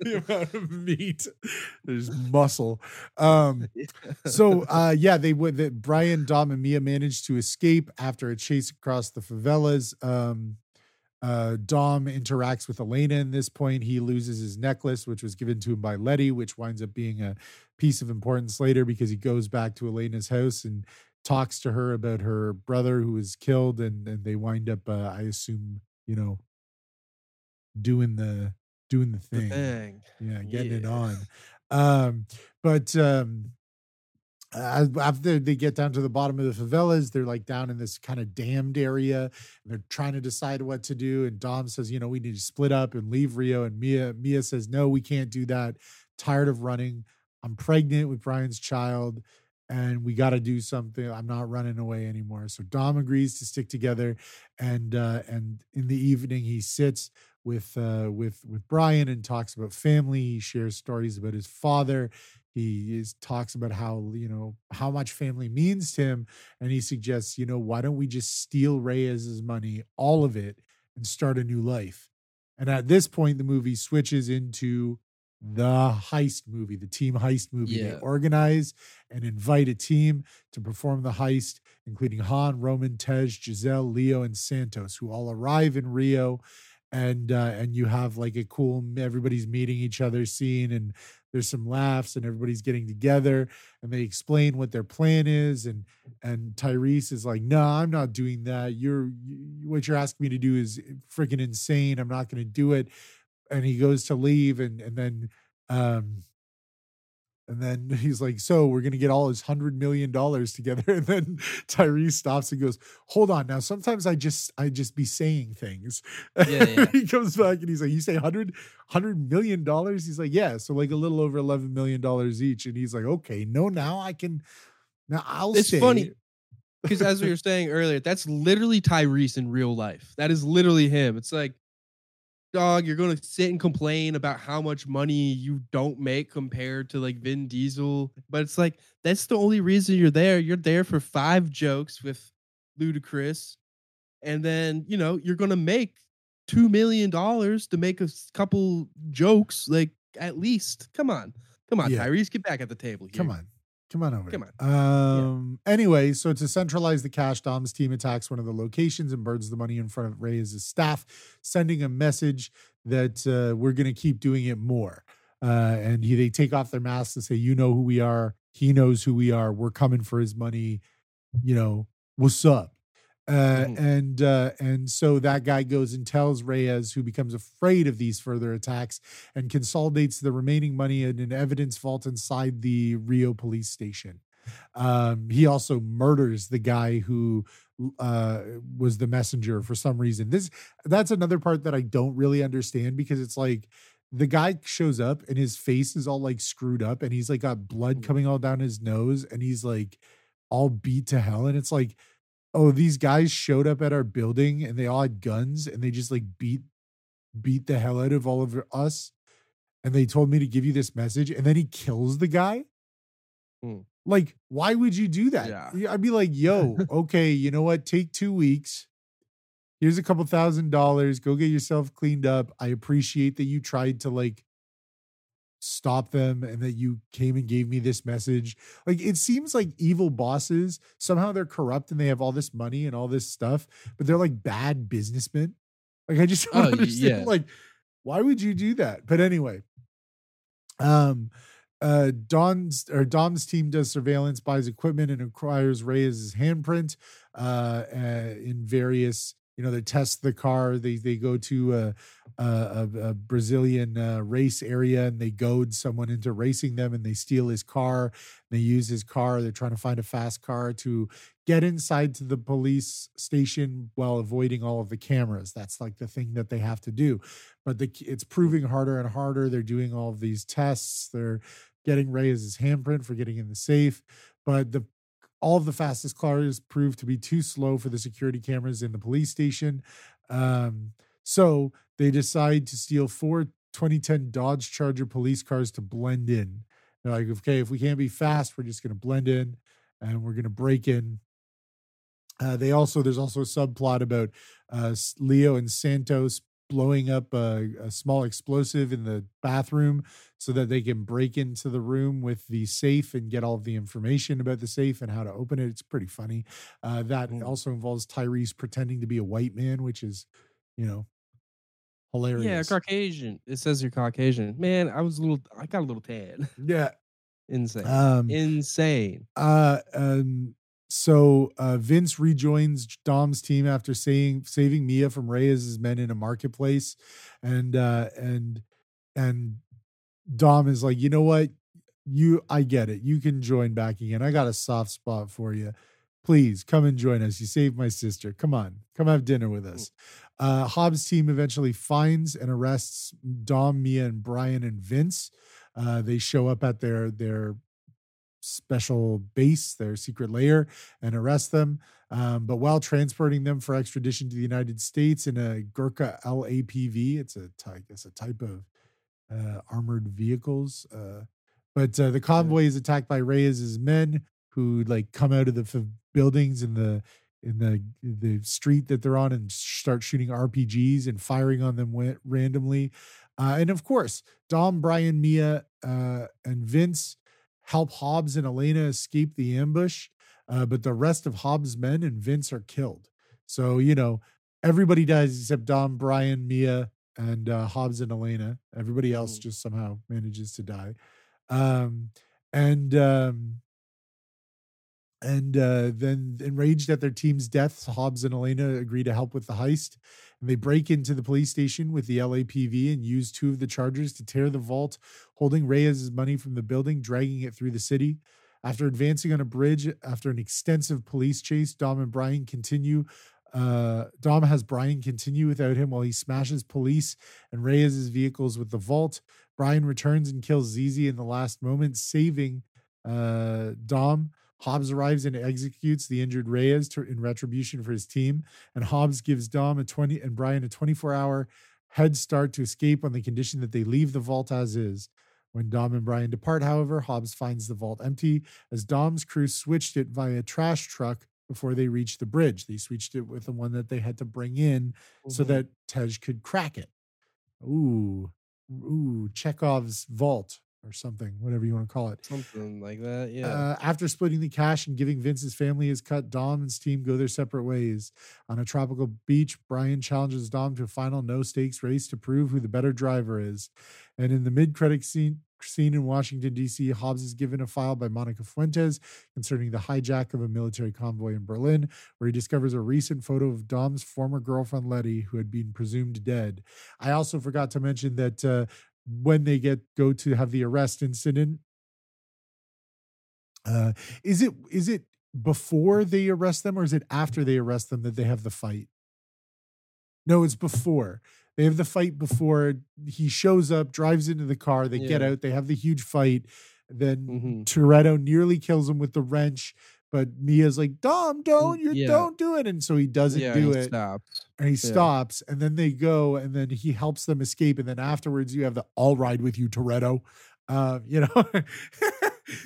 the amount of meat, there's muscle. Um, so uh, yeah, they would. That Brian, Dom, and Mia managed to escape after a chase across the favelas. Um, uh, Dom interacts with Elena in this point. He loses his necklace, which was given to him by Letty, which winds up being a piece of importance later because he goes back to Elena's house and talks to her about her brother who was killed, and and they wind up, uh, I assume, you know, doing the doing the The thing thing. yeah getting it on um but um as- after they get down to the bottom of the favelas they're like down in this kind of damned area and they're trying to decide what to do and dom says you know we need to split up and leave rio and mia mia says no we can't do that tired of running i'm pregnant with brian's child and we got to do something i'm not running away anymore so dom agrees to stick together and uh and in the evening he sits with uh with with Brian and talks about family. He shares stories about his father. He is talks about how you know how much family means to him, and he suggests you know why don't we just steal Reyes's money, all of it, and start a new life. And at this point, the movie switches into the heist movie, the team heist movie. They organize and invite a team to perform the heist, including Han, Roman, Tej, Giselle, Leo, and Santos, who all arrive in Rio and uh, and you have like a cool everybody's meeting each other scene and there's some laughs and everybody's getting together and they explain what their plan is and and Tyrese is like no I'm not doing that. You're you, what you're asking me to do is freaking insane. I'm not going to do it. And he goes to leave and and then um and then (laughs) he's like, "So we're gonna get all his hundred million dollars together." (laughs) And then Tyrese stops and goes, "Hold on, now. Sometimes I just I just be saying things." (laughs) Yeah, yeah. he comes back and he's like, "You say hundred hundred million dollars?" He's like, "Yeah." So like a little over eleven million dollars each. And he's like, "Okay, no, now I can. Now I'll It's stay." funny. because as we were saying earlier, that's literally Tyrese in real life. That is literally him. It's like, dog, you're gonna sit and complain about how much money you don't make compared to like Vin Diesel, but it's like that's the only reason you're there. You're there for five jokes with Ludacris, and then you know you're gonna make two million dollars to make a couple jokes, like at least. Come on, come on, Yeah. Tyrese, get back at the table here. Come on. Come on over. Come here. Um anyway, so to centralize the cash, Dom's team attacks one of the locations and burns the money in front of Reyes' staff, sending a message that uh, we're gonna keep doing it more. Uh, and he, they take off their masks and say, "You know who we are. He knows who we are. We're coming for his money. You know what's up." Uh, Mhm. And uh, and so that guy goes and tells Reyes, who becomes afraid of these further attacks, and consolidates the remaining money in an evidence vault inside the Rio police station. Um, he also murders the guy who uh, was the messenger for some reason. This that's another part that I don't really understand because it's like the guy shows up and his face is all like screwed up and he's like got blood Mhm. coming all down his nose and he's like all beat to hell and it's like oh these guys showed up at our building and they all had guns and they just like beat beat the hell out of all of us and they told me to give you this message and then he kills the guy? Hmm. like why would you do that. Yeah, i'd be like yo (laughs) okay you know what? Take two weeks. Here's a couple thousand dollars. Go get yourself cleaned up. I appreciate that you tried to like stop them and that you came and gave me this message. Like it seems like evil bosses somehow they're corrupt and they have all this money and all this stuff but they're like bad businessmen. Like i just (laughs) don't Oh, understand yeah. like why would you do that? But anyway um uh Don's or Dom's team does surveillance, buys equipment, and acquires Reyes' handprint uh, uh in various you know they test the car they they go to a a, a, brazilian uh, race area and they goad someone into racing them and they steal his car they use his car they're trying to find a fast car to get inside to the police station while avoiding all of the cameras. That's like the thing that they have to do. But the, it's proving harder and harder. They're doing all of these tests. They're getting Reyes' handprint for getting in the safe. But the all of the fastest cars proved to be too slow for the security cameras in the police station. Um, so they decide to steal four 2010 Dodge Charger police cars to blend in. They're like, okay, if we can't be fast, we're just going to blend in and we're going to break in. Uh, they also, there's also a subplot about uh, Leo and Santos blowing up a, a small explosive in the bathroom so that they can break into the room with the safe and get all the information about the safe and how to open it. It's pretty funny. Uh, that Mm. also involves Tyrese pretending to be a white man, which is, you know, hilarious. Yeah, Caucasian. It says you're Caucasian. Man, I was a little. I got a little tan. yeah. (laughs) Insane. Um, Insane. Uh, um, so uh, Vince rejoins Dom's team after saying saving Mia from Reyes' men in a marketplace, and uh, and and Dom is like, you know what, you I get it. You can join back again. I got a soft spot for you. Please come and join us. You saved my sister. Come on, come have dinner with us. Uh, Hobbs' team eventually finds and arrests Dom, Mia, and Brian and Vince. Uh, they show up at their their special base, their secret lair, and arrest them. Um, but while transporting them for extradition to the United States in a Gurkha LAPV, it's a type, it's a type of uh, armored vehicles. Uh, but uh, the convoy is attacked by Reyes's men, who like come out of the f- buildings in the in the the street that they're on and start shooting RPGs and firing on them randomly. Uh, and of course, Dom, Brian, Mia, uh, and Vince help Hobbs and Elena escape the ambush, uh, but the rest of Hobbs' men and Vince are killed. So you know everybody dies except Dom, Brian, Mia, and uh, Hobbs and Elena. Everybody else Mm. just somehow manages to die. Um, and um, and uh, then enraged at their team's deaths, Hobbs and Elena agree to help with the heist. And they break into the police station with the LAPV and use two of the chargers to tear the vault, holding Reyes' money from the building, dragging it through the city. After advancing on a bridge, after an extensive police chase, Dom and Brian continue. Uh, Dom has Brian continue without him while he smashes police and Reyes' vehicles with the vault. Brian returns and kills Zizi in the last moment, saving uh, Dom Hobbs arrives and executes the injured Reyes to, in retribution for his team. And Hobbs gives Dom a 20 and Brian a 24 hour head start to escape on the condition that they leave the vault as is. When Dom and Brian depart, however, Hobbs finds the vault empty as Dom's crew switched it via trash truck before they reached the bridge. They switched it with the one that they had to bring in so Mhm. that Tej could crack it. Ooh, ooh, Chekhov's vault or something, whatever you want to call it. something like that. Yeah. Uh, after splitting the cash and giving Vince's family his cut, Dom and his team go their separate ways. On a tropical beach, Brian challenges Dom to a final no stakes race to prove who the better driver is. And in the mid credit scene, scene in Washington, D.C., Hobbs is given a file by Monica Fuentes concerning the hijack of a military convoy in Berlin, where he discovers a recent photo of Dom's former girlfriend, Letty, who had been presumed dead. I also forgot to mention that uh, when they get go to have the arrest incident, uh, is it is it before they arrest them or is it after they arrest them that they have the fight? No, it's before. They have the fight before he shows up, drives into the car, they get out, they have the huge fight. Then Mhm. Toretto nearly kills him with the wrench, but Mia's like, Dom, don't, you yeah. don't do it. And so he doesn't yeah, do he it stops. and he Yeah. stops and then they go and then he helps them escape and then afterwards you have the i'll ride with you toretto uh, you know (laughs)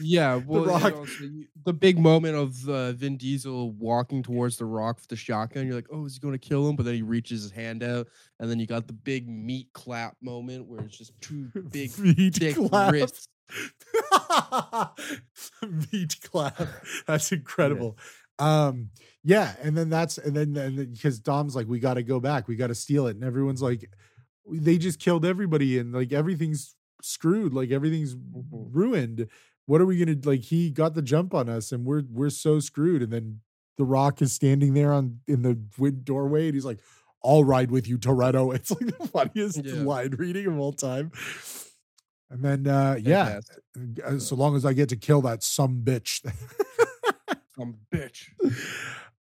Yeah, well, and Rock- you- the big moment of uh, Vin Diesel walking towards the Rock with the shotgun. You're like, oh, is he going to kill him? But then he reaches his hand out, and then you got the big meat clap moment where it's just two (laughs) big Meat thick clap. wrists. (laughs) meat clap. That's incredible. Um yeah and then that's and then and then because dom's like we got to go back. We got to steal it. And everyone's like they just killed everybody and like everything's screwed. Like everything's Mhm. ruined. What are we gonna like he got the jump on us and we're we're so screwed. And then the rock is standing there on in the doorway and he's like i'll ride with you toretto. (laughs) It's like the funniest Yeah. line reading of all time and then uh yeah Fantastic. uh, so long as I get to kill that some bitch. (laughs) Some bitch.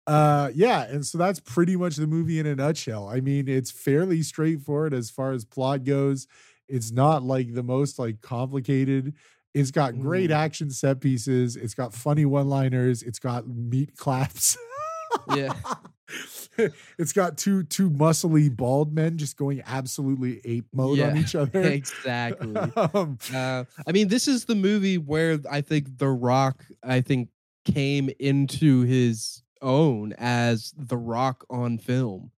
uh yeah, and so that's pretty much the movie in a nutshell. I mean, it's fairly straightforward as far as plot goes. It's not like the most like complicated. It's got great Mhm. action set pieces. It's got funny one-liners. It's got meat claps. Yeah. (laughs) (laughs) (laughs) it's got two two muscly bald men just going absolutely ape mode on each (laughs) other. exactly. (laughs) um, Uh, I mean, this is the movie where I think The Rock, I think, came into his own as The Rock on film.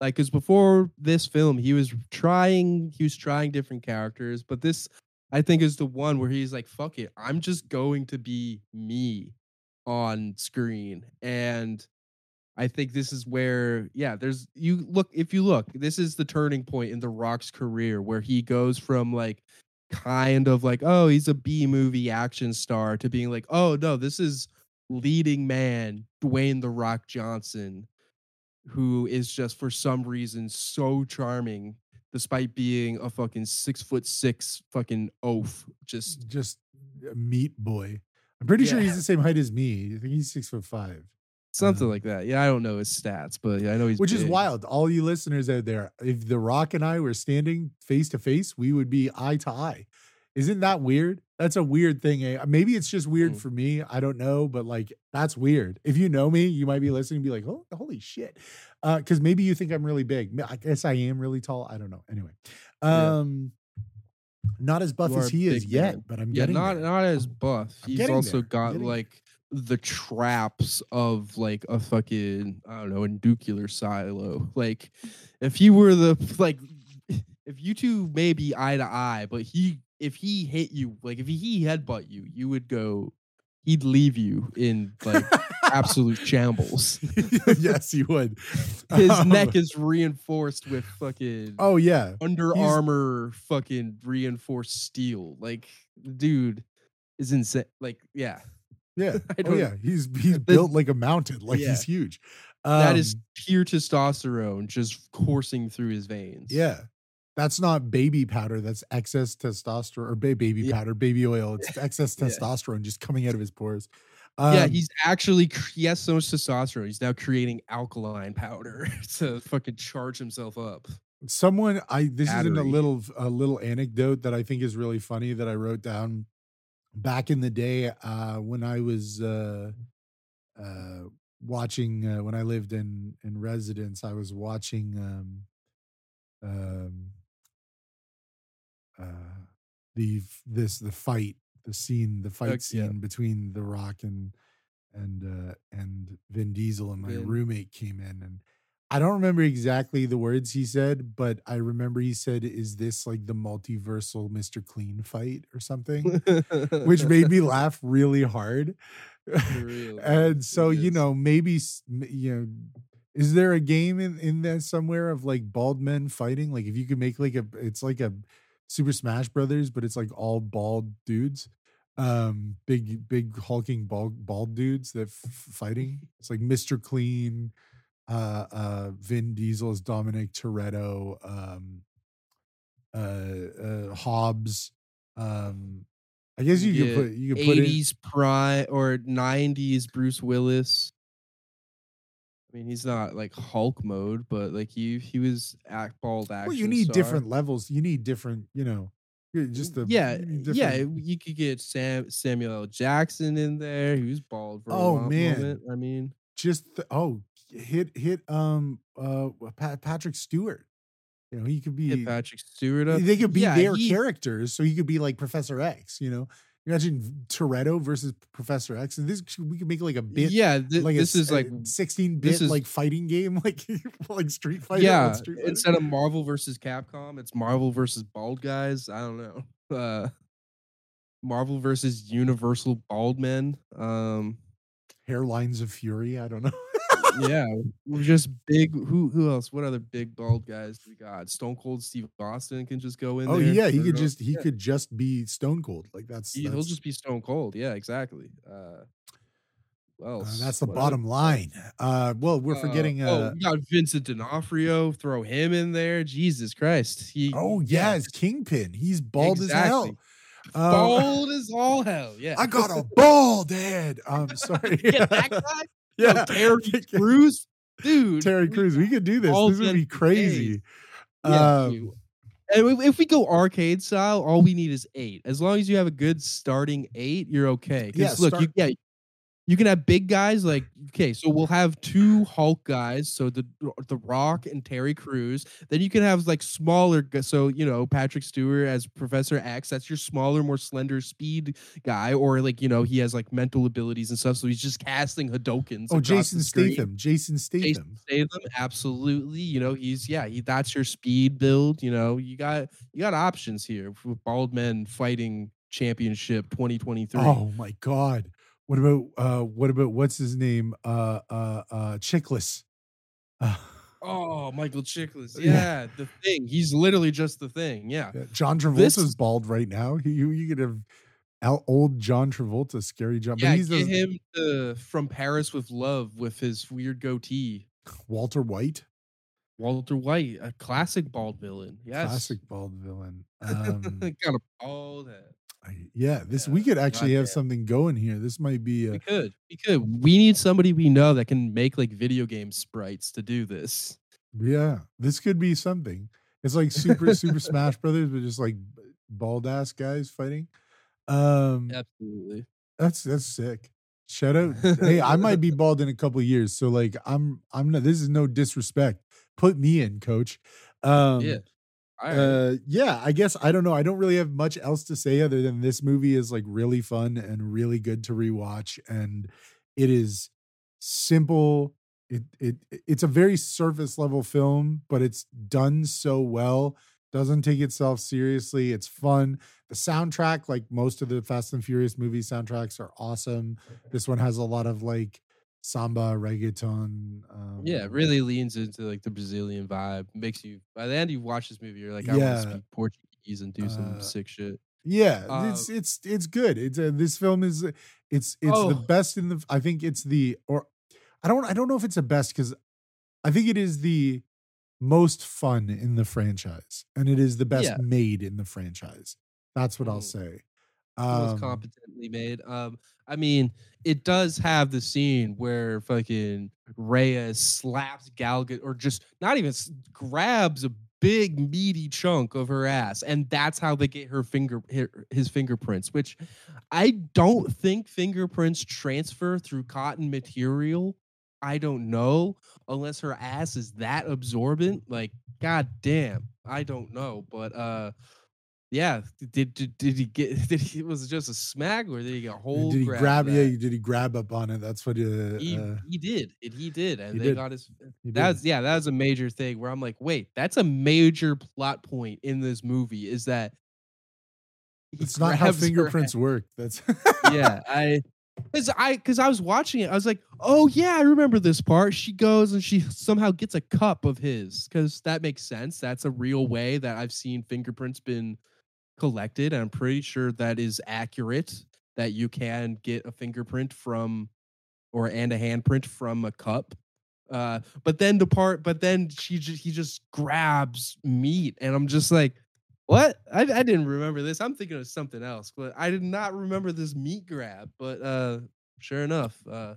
Like, because before this film, he was trying, he was trying different characters, but this, I think, is the one where he's like, "Fuck it, I'm just going to be me on screen," and I think this is where, yeah, there's you look if you look, this is the turning point in The Rock's career where he goes from like kind of like, oh, he's a B movie action star to being like, oh no, this is leading man Dwayne The Rock Johnson, who is just for some reason so charming despite being a fucking six foot six fucking oaf. Just just a meat boy. I'm pretty sure he's the same height as me. I think he's six foot five, something Um, like that. Yeah, I don't know his stats, but yeah, I know he's which is wild. All you listeners out there, if The Rock and I were standing face to face, we would be eye to eye. Isn't that weird? That's a weird thing. eh? Maybe it's just weird Mm. for me. I don't know, but like that's weird. If you know me, you might be listening and be like, "Oh, holy shit," because maybe you think I'm really big. I guess I am really tall. I don't know. Anyway, Yeah. um, not as buff as he is big yet, man. but I'm yeah, getting not there. not as buff. I'm He's also there. Got like the traps of like a fucking I don't know, a nuclear silo. Like if he were the like if you two may be eye to eye, but he if he hit you, like if he headbutt you, you would go he'd leave you in like absolute (laughs) shambles. yes, he would. (laughs) His Um, neck is reinforced with fucking Oh yeah, Under He's- Armour fucking reinforced steel. Like, dude is insane. Like, yeah, yeah. (laughs) I Oh yeah. He's he's The- built like a mountain. Like Yeah. he's huge. that is Um, pure testosterone just coursing through his veins. yeah. That's not baby powder. That's excess testosterone or ba- baby Yeah. powder, baby oil. It's (laughs) excess Yeah. testosterone just coming out of his pores. yeah, Um, he's actually he has so much testosterone. He's now creating alkaline powder (laughs) to fucking charge himself up. someone i this is in a little a little anecdote that i think is really funny that i wrote down back in the day uh when I was uh uh watching uh, when I lived in in residence, I was watching um um uh the this the fight the scene the fight Okay, yeah. scene between the rock and and uh and vin diesel and my Vin. roommate came in and i don't remember exactly the words he said but i remember he said is this like the multiversal mr clean fight or something? Which made me (laughs) laugh really hard. For real, man. and so you know maybe you know is there a game in in there somewhere of like bald men fighting? Like if you could make like a it's like a super smash brothers but it's like all bald dudes. Um big big hulking bald bald dudes that f- fighting. It's like mr clean uh uh vin diesel is dominic toretto um uh uh hobbs um i guess you Yeah, could put you could put 80s prime or 90s Bruce Willis. I mean, he's not like Hulk mode, but like he he was act bald action. Well, you need star. different levels. You need different, you know, just the yeah, you yeah. You could get Sam Samuel L. Jackson in there. He was bald for a Oh, man. moment. I mean, Just the, oh, hit hit um uh Pa- Patrick Stewart. You know, he could be. hit Patrick Stewart up. They could be Yeah, their he- characters, so he could be like Professor X. You know, imagine Toretto versus Professor X, and this we could make like a bit. Yeah, thi- like this s- is a like 16 bit like fighting game, (laughs) like (laughs) like Street Fighter. yeah. Street Fighter. Instead of Marvel versus Capcom, it's Marvel versus bald guys. I don't know. (laughs) Uh, Marvel versus Universal bald men. Um, hairlines of fury. I don't know. Yeah, we're just big. Who who else? What other big bald guys do we got? Stone Cold Steve Austin can just go in. oh yeah, he could just he yeah, could just be Stone Cold. Like that's, he, will just be Stone Cold. Yeah, exactly. Uh, well, Uh, that's the bottom line. Uh, well, we're forgetting. Uh, oh, we got Vincent D'Onofrio. Throw him in there. Jesus Christ. He. oh, yeah, it's Kingpin. He's bald as hell. Exactly. Uh, Bald as all hell. Yeah. I got a bald head. I'm (laughs) sorry. Get that (laughs) guy. Yeah, Terry (laughs) Crews, dude. Terry Crews. We could do this. This would be crazy. Yeah, Um. And if, we go arcade style, all we need is eight. As long as you have a good starting eight, you're okay. 'Cause Yeah, look, start- you, yeah, you can have big guys like okay, so we'll have two Hulk guys, so the the Rock and Terry Crews. Then you can have like smaller, so you know Patrick Stewart as Professor X. That's your smaller, more slender speed guy, or like you know he has like mental abilities and stuff, so he's just casting Hadokens. oh, Jason. Statham. Jason Statham. Jason Statham, absolutely. You know, he's yeah, he that's your speed build. You know, you got you got options here with bald men fighting championship 2023. Oh my god. What about uh what about what's his name? Uh uh uh Chickless. Uh, Oh, Michael Chiklis. (laughs) Yeah. Yeah, the thing. He's literally just the thing. Yeah. yeah, John This- Travolta's bald right now. He, you you could have al- old John Travolta, scary John. Yeah, but he's get the- him to from Paris with love with his weird goatee. Walter White, Walter White, a classic bald villain. Yes. classic bald villain. (laughs) Um, Got a bald head. Yeah, this Yeah, we could actually have something going here. This might be a We could. We could. We need somebody we know that can make like video game sprites to do this. yeah. This could be something. It's like Super Super Smash Brothers, but just like bald ass guys fighting. Um, Absolutely. That's that's sick. Shout out. hey, I might be (laughs) bald in a couple years, so like I'm I'm not. This is no disrespect. Put me in, coach. Um, Yeah. Right. Uh, yeah. I guess I don't know. I don't really have much else to say other than this movie is like really fun and really good to rewatch, and it is simple. It it it's a very surface level film, but it's done so well. Doesn't take itself seriously. It's fun. The soundtrack, like most of the Fast and Furious movie soundtracks, are awesome. This one has a lot of like samba, reggaeton. Um, yeah, it really leans into like the Brazilian vibe. Makes you by the end you watch this movie, you're like, I want Yeah. to speak Portuguese and do some Uh, sick shit. Yeah, Uh, it's it's it's good. It's uh, this film is it's it's the Oh. best in the. I think it's the or I don't I don't know if it's the best because I think it is the most fun in the franchise and it is the best Yeah. made in the franchise. That's what I'll Mm. Say. most Um, competently made. Um, I mean, it does have the scene where fucking Reyes slaps Gal Gadot, or just not even grabs a big meaty chunk of her ass, and that's how they get her finger his fingerprints. Which I don't think fingerprints transfer through cotton material. I don't know unless her ass is that absorbent. Like, god damn, I don't know. But uh yeah, did did, did he get (laughs) did he was it just a smack or did he get a whole did he grab, grab? Yeah, did he grab up on it? That's what. Uh, he, uh, he did it he did and he they did. got his he did. that's yeah that was a major thing where i'm like wait that's a major plot point in this movie is that It's not how (laughs) fingerprints work. That's yeah, I because I because I was watching it, I was like, oh yeah, I remember this part. She goes and she somehow gets a cup of his because that makes sense. That's a real way that I've seen fingerprints been collected, and I'm pretty sure that is accurate. That you can get a fingerprint from, or and a handprint from a cup. Uh, but then the part, but then she just he just grabs meat, and I'm just like, what? I, I didn't remember this. I'm thinking of something else, but I did not remember this meat grab. But uh, sure enough, uh,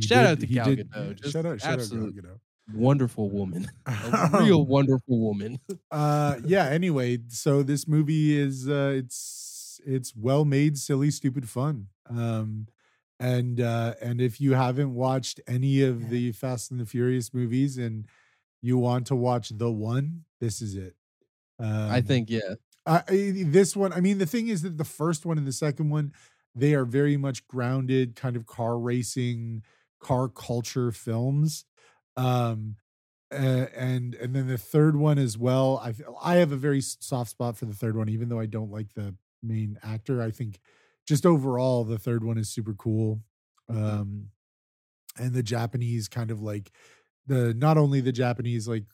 Shout did- out to he Gal did- Gadot, yeah, just Shout out, shout out, Gal Gadot. Wonderful woman, (laughs) a real wonderful woman. (laughs) uh yeah anyway so this movie is uh it's it's well made silly stupid fun. Um and uh and if you haven't watched any of the fast and the furious movies and you want to watch the one this is it. Um, I think yeah, I, I- this one i mean the thing is that the first one and the second one they are very much grounded kind of car racing car culture films um uh, and and then the third one as well i i have a very soft spot for the third one even though i don't like the main actor i think just overall the third one is super cool. Um and the japanese kind of like the not only the japanese like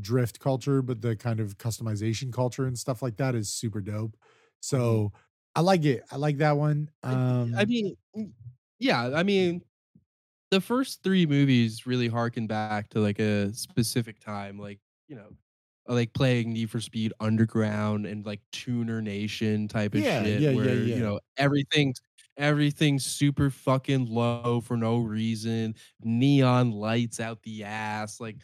drift culture but the kind of customization culture and stuff like that is super dope. So i like it i like that one. I- um I mean, mm, yeah, I mean, the first three movies really harken back to like a specific time, like you know, uh, like playing Need for Speed Underground and like Tuner Nation type of Yeah, shit, yeah, yeah, where yeah. you know everything's everything's super fucking low for no reason, neon lights out the ass, like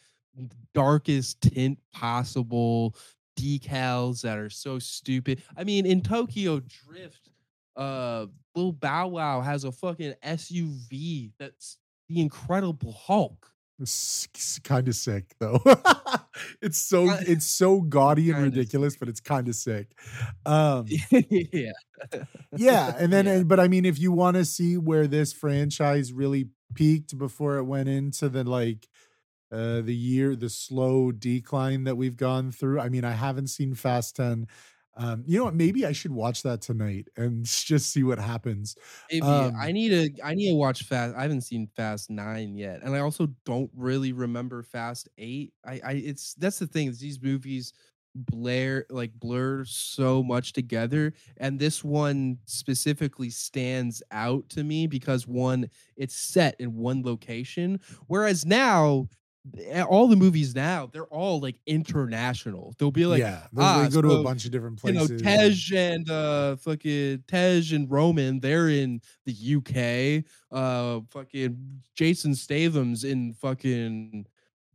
darkest tint possible, decals that are so stupid. I mean, in Tokyo Drift, uh, Lil Bow Wow has a fucking SUV that's the Incredible Hulk. It's kind of sick though. (laughs) it's so Uh, it's so gaudy and ridiculous, but it's kind of sick. Um, (laughs) yeah. yeah, and then Yeah. but I mean, if you want to see where this franchise really peaked before it went into the like uh the year the slow decline that we've gone through. I mean, I haven't seen Fast 10. Um, you know what? Maybe I should watch that tonight and (laughs) just see what happens. Maybe Um, I need to I need to watch Fast. I haven't seen Fast Nine yet, and I also don't really remember Fast Eight. I, I it's that's the thing. is These movies blur like blur so much together, and this one specifically stands out to me because one, it's set in one location, whereas now. Eh, All the movies now, they're all like international. They'll be like, yeah, ah, they go to so, a bunch of different places. you know. Tej and uh fucking Tej and Roman, they're in the UK. Uh fucking Jason Statham's in fucking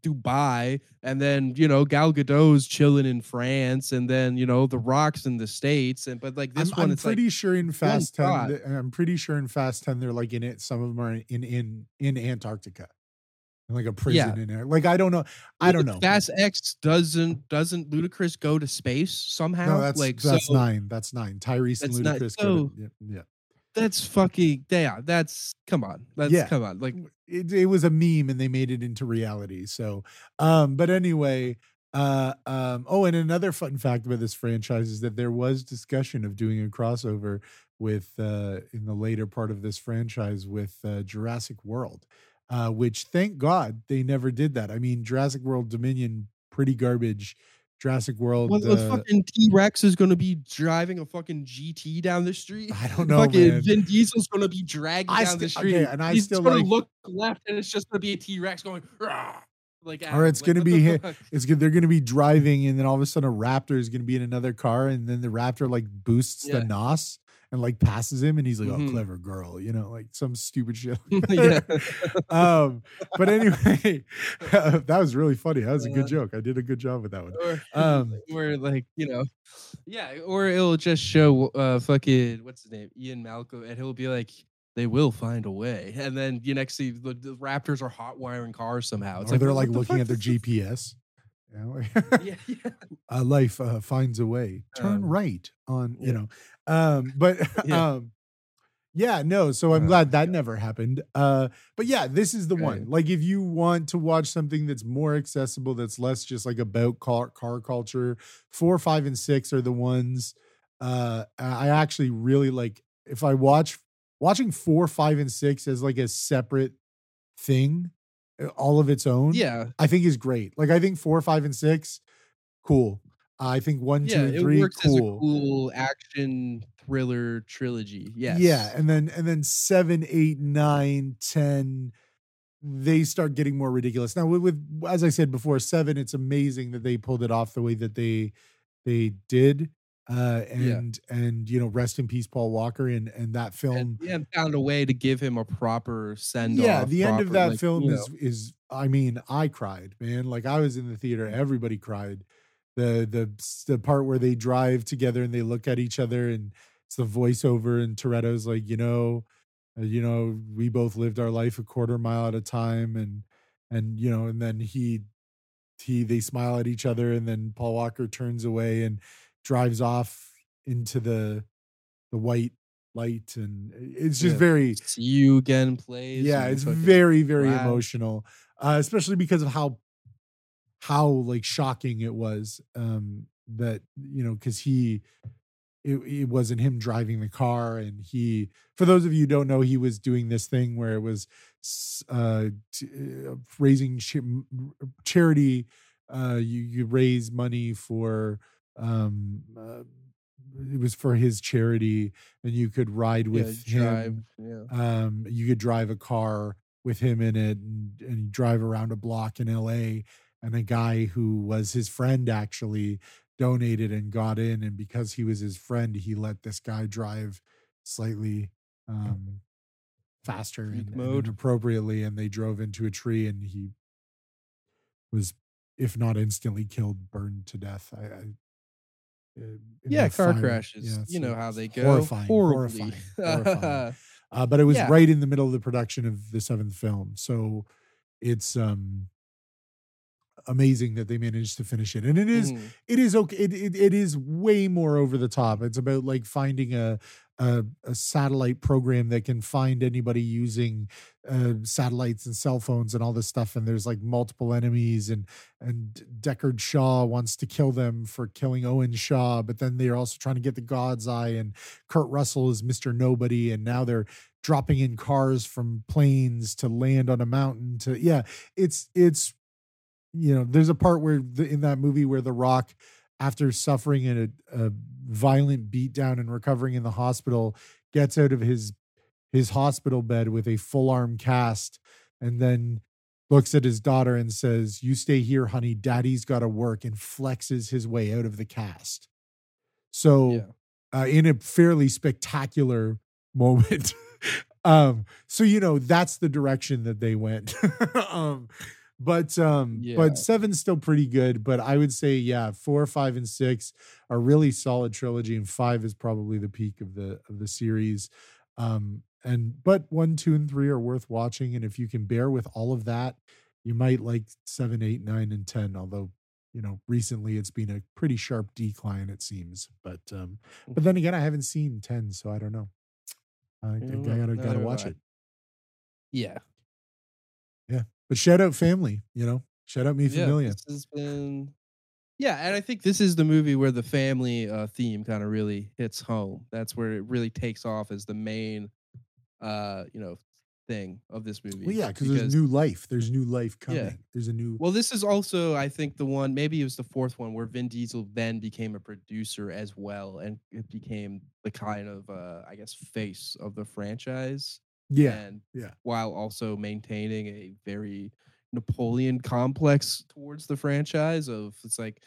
Dubai, and then you know Gal Gadot's chilling in France, and then you know The Rock's in the States, and but like this I'm, one, I'm it's like pretty sure in Fast Ten. th- I'm pretty sure in Fast Ten, they're like in it. Some of them are in in in Antarctica, like a prison in there. Like I don't know. I don't know. Fast X doesn't doesn't Ludacris go to space somehow? no, that's like that's so, nine. That's nine. Tyrese and That's not- Ludacris. go to- so- yeah, yeah. That's fucking yeah. That's come on. That's Yeah. come on. Like it, it was a meme and they made it into reality. So, um, but anyway, uh, um, oh, and another fun fact about this franchise is that there was discussion of doing a crossover with, uh, in the later part of this franchise with uh, Jurassic World, uh, which thank God they never did that. I mean, Jurassic World Dominion, pretty garbage. Jurassic World, Well, the uh, fucking T Rex is gonna be driving a fucking GT down the street. I don't (laughs) know, fucking man. Vin Diesel's gonna be dragging I down the street. okay, and I He's still gonna look left, and it's just gonna be a T Rex going. "Rah," Like, Or it's Like, gonna be (laughs) the it's good. They're going to be driving, and then all of a sudden, a raptor is going to be in another car, and then the raptor like boosts Yeah. the nos, and like passes him and he's like, Mhm. oh, clever girl, you know, like some stupid shit. (laughs) (laughs) um, but anyway, (laughs) that was really funny. That was a good joke. I did a good job with that one. or Um, or like you know yeah or it'll just show uh fucking what's his name ian malcolm and he'll be like they will find a way and then you next see the, the raptors are hot wiring cars somehow it's or they're like the looking at their? GPS. You know, (laughs) yeah, (laughs) yeah. uh, life uh, finds a way. Turn Um, right on, you know. Um, but (laughs) Yeah. um, yeah, no. So I'm Oh, glad that never happened. Uh, but yeah, this is the one. Like, if you want to watch something that's more accessible, that's less just like about car car culture, four, five, and six are the ones. Uh, I actually really like. If I watch watching four, five, and six as like a separate thing, uh, all of its own. yeah I think is great. Like I think four, five, and six, cool. I think one, two, and three, works as a cool. cool action thriller trilogy yes Yeah, and then and then seven, eight, nine, ten, they start getting more ridiculous. Now with, with as I said before, seven, it's amazing that they pulled it off the way that they they did. Uh Yeah. and and you know, rest in peace, Paul Walker, and and that film. and, yeah, found a way to give him a proper send off yeah, the end of that like, film is is I mean, I cried, man. Like I was in the theater, everybody cried. The the the part where they drive together and they look at each other and it's the voiceover and Toretto's like, you know, uh, you know, we both lived our life a quarter mile at a time and and you know, and then he he they smile at each other and then Paul Walker turns away and drives off into the the white light and it's just Yeah. very see you again plays yeah it's very very Wow. emotional uh especially because of how how like shocking it was um that you know because he it, it wasn't him driving the car and he for those of you who don't know he was doing this thing where it was uh, t- uh raising ch- charity uh you you raise money for um uh, it was for his charity and you could ride yeah, with drive him yeah. um you could drive a car with him in it and, and drive around a block in LA and a guy who was his friend actually donated and got in and because he was his friend he let this guy drive slightly um faster and, and mode. inappropriately and they drove into a tree and he was if not instantly killed burned to death. I, I yeah car fire. crashes Yeah, you know how they go horrifying, horribly (laughs) horrifying, horrifying. uh, but it was Yeah. right in the middle of the production of the seventh film so it's um amazing that they managed to finish it and it is Mhm. it is okay it, it, it is way more over the top it's about like finding a a, a satellite program that can find anybody using uh, satellites and cell phones and all this stuff and there's like multiple enemies and and deckard shaw wants to kill them for killing owen shaw but then they're also trying to get the god's eye and kurt russell is mr nobody and now they're dropping in cars from planes to land on a mountain to yeah it's it's you know there's a part where the, in that movie where the rock after suffering a, a violent beatdown and recovering in the hospital gets out of his his hospital bed with a full arm cast and then looks at his daughter and says you stay here honey. Daddy's got to work and flexes his way out of the cast. So Yeah. uh, in a fairly spectacular moment (laughs) um so you know that's the direction that they went. (laughs) Um but um Yeah. but seven's still pretty good but i would say yeah four five and six are really solid trilogy and five is probably the peak of the of the series. Um and but one two and three are worth watching and if you can bear with all of that you might like seven eight nine and ten although you know recently it's been a pretty sharp decline it seems but um but then again i haven't seen 10 so i don't know. I, I, I gotta gotta watch it. Yeah but shout out family you know? Shout out me yeah, familia. this has been yeah and i think this is the movie where the family uh theme kind of really hits home. That's where it really takes off as the main uh you know thing of this movie well yeah because there's new life. There's new life coming. Yeah. there's a new well this is also i think the one maybe it was the fourth one where vin diesel then became a producer as well and it became the kind of uh i guess face of the franchise yeah and yeah. while also maintaining a very Napoleon complex towards the franchise of it's like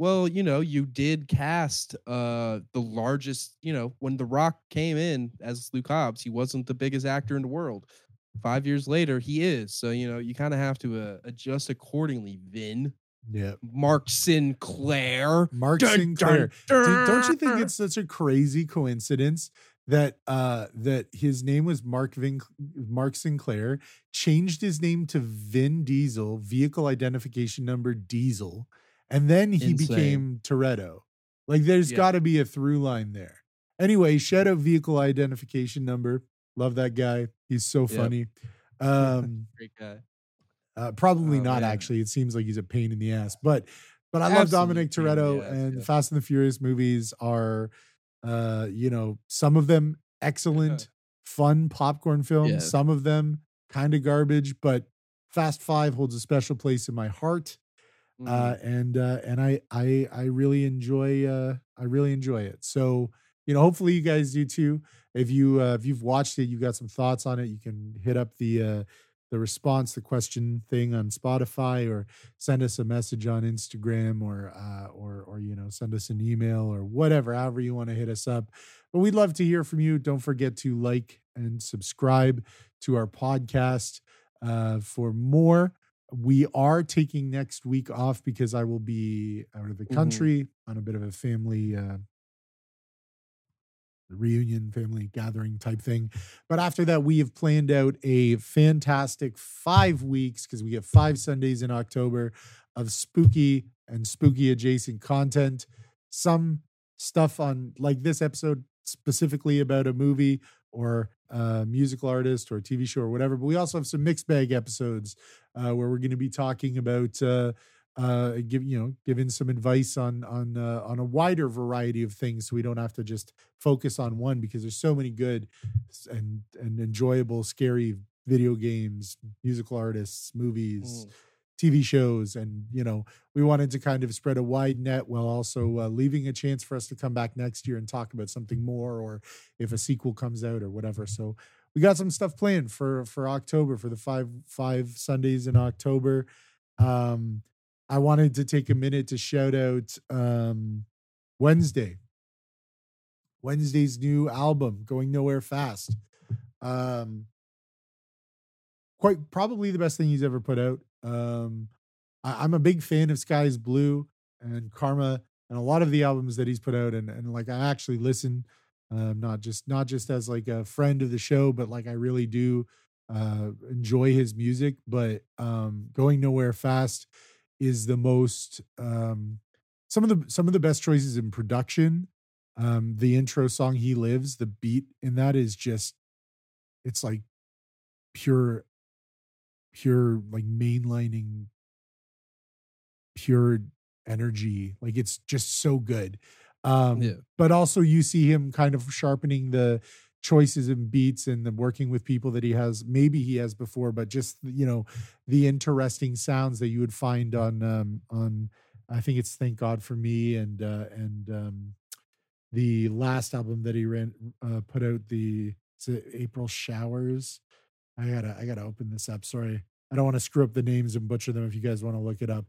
well, you know, you did cast uh the largest, you know, when The Rock came in as Luke Hobbs, he wasn't the biggest actor in the world. Five years later, he is. So, you know, you kind of have to uh, adjust accordingly, Vin. Yeah. Mark Sinclair. Mark Dun, Sinclair. dun, Dude, don't you think it's such a crazy coincidence that uh that his name was Mark Vin Mark Sinclair, changed his name to Vin Diesel, vehicle identification number Diesel, and then he Insane. became Toretto. Like there's Yeah. got to be a through line there. Anyway, out vehicle identification number. Love that guy. He's so Yep. funny. (laughs) Um Great guy. uh, probably Oh, not yeah. actually. It seems like he's a pain in the ass, but but I love Dominic Absolute pain in the Toretto and yeah. Fast and the Furious movies are, uh, you know, some of them excellent, fun popcorn films. Yeah. Some of them kind of garbage, but Fast Five holds a special place in my heart, uh, Mhm. and uh, and I I I really enjoy uh, I really enjoy it. So you know, hopefully you guys do too. If you uh, if you've watched it, you've got some thoughts on it, you can hit up the uh, the response, the question thing on Spotify, or send us a message on Instagram, or uh, or or you know, send us an email or whatever, however you want to hit us up. But we'd love to hear from you. Don't forget to like and subscribe to our podcast uh, for more. We are taking next week off because I will be out of the Mhm. country on a bit of a family uh, reunion, family gathering type thing. But after that, we have planned out a fantastic five weeks because we get five Sundays in October of spooky and spooky adjacent content. Some stuff on like this episode specifically about a movie or a musical artist or a TV show or whatever. But we also have some mixed bag episodes uh, where we're going to be talking about uh, uh, give you know giving some advice on on uh, on a wider variety of things, so we don't have to just focus on one because there's so many good and and enjoyable, scary video games, musical artists, movies. Mm. TV shows, and you know, we wanted to kind of spread a wide net while also uh, leaving a chance for us to come back next year and talk about something more, or if a sequel comes out or whatever. So we got some stuff planned for for October for the five five Sundays in October. Um, I wanted to take a minute to shout out um, Wednesday. Wednesday's new album, Going Nowhere Fast. Um, quite probably the best thing he's ever put out. Um, I, I'm a big fan of Sky's Blue and Karma and a lot of the albums that he's put out, and and like I actually listen, um, not just not just as like a friend of the show, but like I really do uh, enjoy his music. But um, Going Nowhere Fast is the most um, some of the some of the best choices in production. Um, the intro song "He Lives," the beat in that is just it's like pure pure like mainlining pure energy like it's just so good um Yeah. but also you see him kind of sharpening the choices and beats and the working with people that he has maybe he has before but just you know the interesting sounds that you would find on um on i think it's thank god for me and uh and um the last album that he ran uh put out the april showers? I gotta i gotta open this up. Sorry. I don't want to screw up the names and butcher them if you guys want to look it up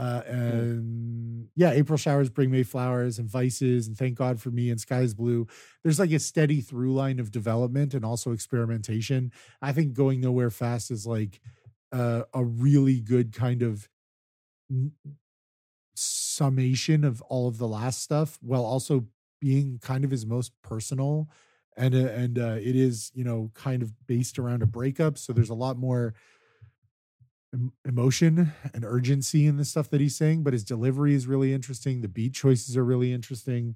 uh and yeah april showers bring may flowers and vices and thank god for me and sky's blue. There's like a steady through line of development and also experimentation. I think going nowhere fast is like uh, a really good kind of n- summation of all of the last stuff while also being kind of his most personal. And uh, and uh, it is you know kind of based around a breakup so there's a lot more emotion and urgency in the stuff that he's saying but his delivery is really interesting. The beat choices are really interesting.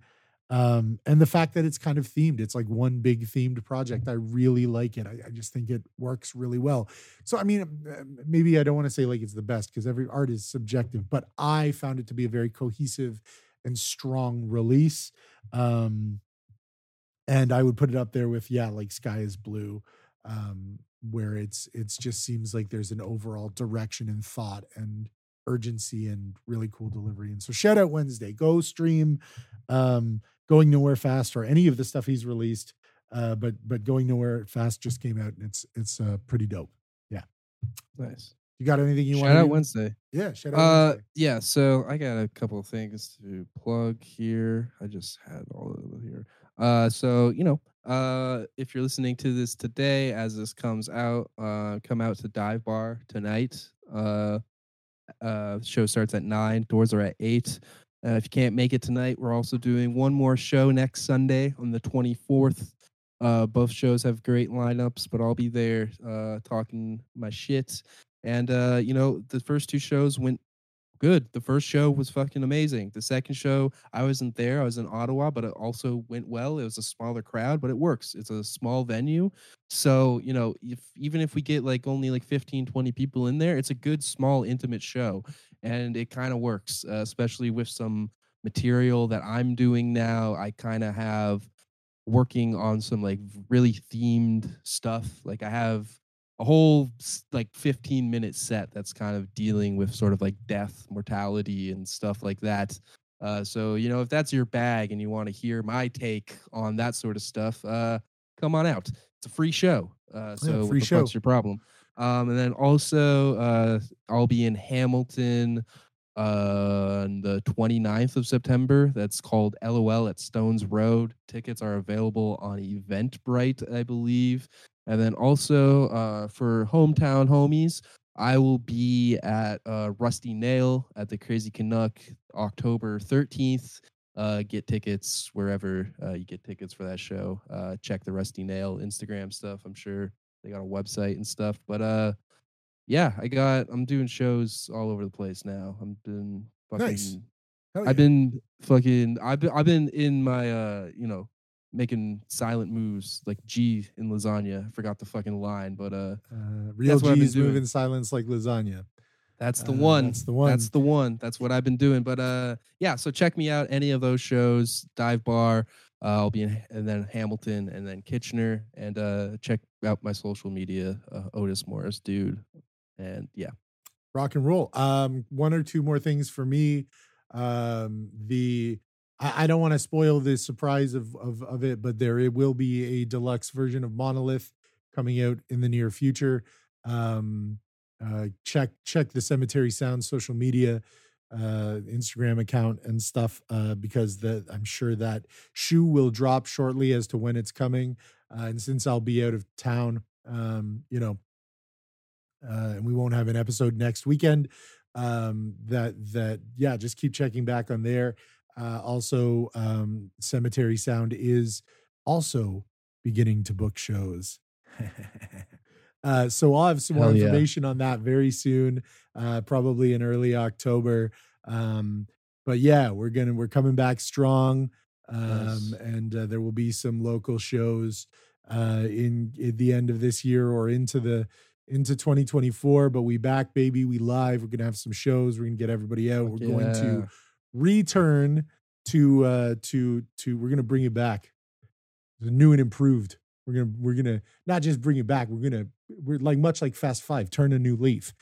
Um and the fact that it's kind of themed it's like one big themed project i really like it. I, I just think it works really well. So i mean uh, maybe i don't want to say like it's the best because every art is subjective but i found it to be a very cohesive and strong release um and i would put it up there with yeah like sky is blue um where it's it's just seems like there's an overall direction and thought and urgency and really cool delivery and so shout out wednesday go stream um going nowhere fast or any of the stuff he's released uh but but going nowhere fast just came out and it's it's uh pretty dope Yeah, Nice. you got anything you want? Shout out Wednesday. Yeah, shout out. Uh, Wednesday. yeah. So I got a couple of things to plug here. I just had all of them here. Uh, so you know, uh, if you're listening to this today, as this comes out, uh, come out to Dive Bar tonight. Uh, uh, show starts at nine. Doors are at eight. Uh, if you can't make it tonight, we're also doing one more show next Sunday on the 24th. Uh, both shows have great lineups, but I'll be there uh, talking my shit. And uh, you know, the first two shows went good. The first show was fucking amazing. The second show, I wasn't there. I was in Ottawa, but it also went well. It was a smaller crowd, but it works. It's a small venue. So, you know, if even if we get like only like 15, 20 people in there, it's a good small intimate show and it kind of works, uh, especially with some material that I'm doing now. I kind of have working on some like really themed stuff. Like I have a whole like 15 minute set that's kind of dealing with sort of like death, mortality, and stuff like that. Uh, so you know, if that's your bag and you want to hear my take on that sort of stuff, uh, come on out. It's a free show. Uh, so what free show. fuck's your problem? Um, and then also, uh, I'll be in Hamilton uh, on the 29th of September. That's called LOL at Stones Road. Tickets are available on Eventbrite, I believe. And then also uh, for hometown homies, I will be at uh, Rusty Nail at the Crazy Canuck October 13th. Uh, get tickets wherever uh, you get tickets for that show. Uh, check the Rusty Nail Instagram stuff. I'm sure they got a website and stuff. But uh, yeah, I got. I'm doing shows all over the place now. I'm been fucking. Nice. Yeah. I've been fucking. I've been. I've been in my. Uh, you know, making silent moves like G in lasagna. I forgot the fucking line, but uh, Uh, real G's move in silence like lasagna. that's the Uh, one. that's the one. That's the one. That's what I've been doing. But uh, yeah. So check me out. Any of those shows. Dive Bar. Uh, I'll be in, and then Hamilton, and then Kitchener, and uh, check out my social media. Uh, Otis Morris, dude, and yeah. rock and roll. Um, one or two more things for me. Um, the I, I don't want to spoil the surprise of, of of it, but there it will be a deluxe version of Monolith coming out in the near future. Um, uh, check check the Cemetery Sound social media, uh, Instagram account and stuff, uh, because I'm sure that shoe will drop shortly as to when it's coming. Uh, and since I'll be out of town, um, you know, uh, and we won't have an episode next weekend. Um, that that yeah, just keep checking back on there. Uh, also, um, Cemetery Sound is also beginning to book shows. (laughs) uh, so I'll have some more Hell yeah. information on that very soon, uh, probably in early October. Um, but yeah, we're gonna we're coming back strong, um, Nice. and uh, there will be some local shows uh, in, in the end of this year or into the into 2024. But we back, baby. We live. We're gonna have some shows. We're gonna get everybody out. Fuck we're going to return to uh to to we're gonna bring it back. New and improved. We're gonna we're gonna not just bring it back we're gonna we're like much like fast five turn a new leaf.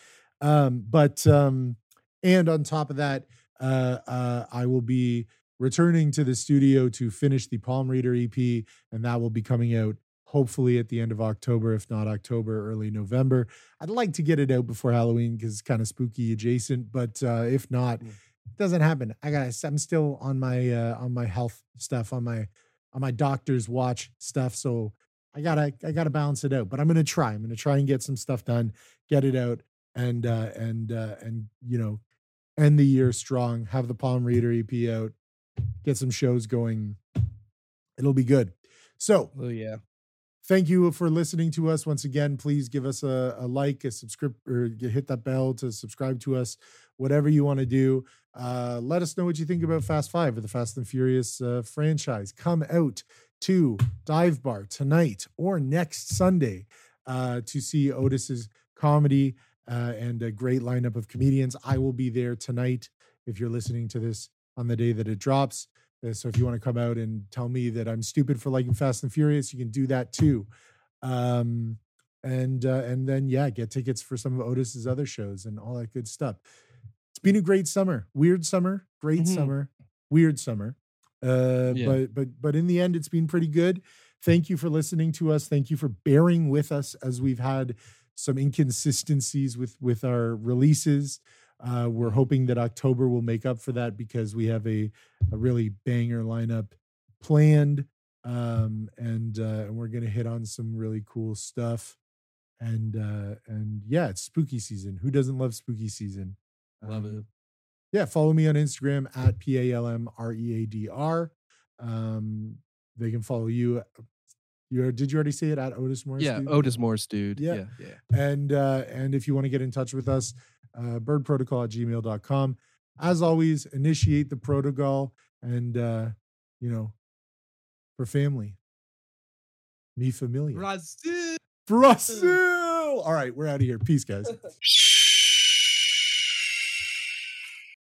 Um but um and on top of that uh uh i will be returning to the studio to finish the PALMREADER ep and that will be coming out hopefully at the end of october if not october early november. I'd like to get it out before halloween because it's kind of spooky adjacent but uh if not Mm. Doesn't happen. I got i'm still on my uh on my health stuff on my on my doctor's watch stuff so i gotta i gotta balance it out but i'm gonna try. I'm gonna try and get some stuff done get it out and uh and uh and you know end the year strong have the PALMREADER ep out get some shows going. It'll be good. So Oh yeah. thank you for listening to us once again. Please give us a, a like a subscribe or hit that bell to subscribe to us whatever you want to do uh, let us know what you think about fast five or the fast and furious uh, franchise come out to dive bar tonight or next sunday uh, to see otis's comedy uh, and a great lineup of comedians i will be there tonight if you're listening to this on the day that it drops uh, So if you want to come out and tell me that I'm stupid for liking Fast and Furious, you can do that too. Um, and uh, and then yeah, get tickets for some of Otis's other shows and all that good stuff. It's been a great summer, weird summer, great Mhm. summer, weird summer. Uh, Yeah. But but but in the end, it's been pretty good. Thank you for listening to us. Thank you for bearing with us as we've had some inconsistencies with with our releases. Uh, we're hoping that October will make up for that because we have a a really banger lineup planned, um, and uh, and we're gonna hit on some really cool stuff. And uh, and yeah, it's spooky season. Who doesn't love spooky season? Love Um, it. yeah, follow me on Instagram at P A L M R E A D R. Um, they can follow you. You did you already say it at Otis Morris? Yeah, dude? Otis Morris, dude. Yeah. Yeah, yeah. And uh, and if you want to get in touch with us, uh, birdprotocol at gmail.com. As always, initiate the protocol and uh, you know, for family. Me familiar. Brazil. Brazil. All right, we're out of here. Peace, guys. (laughs)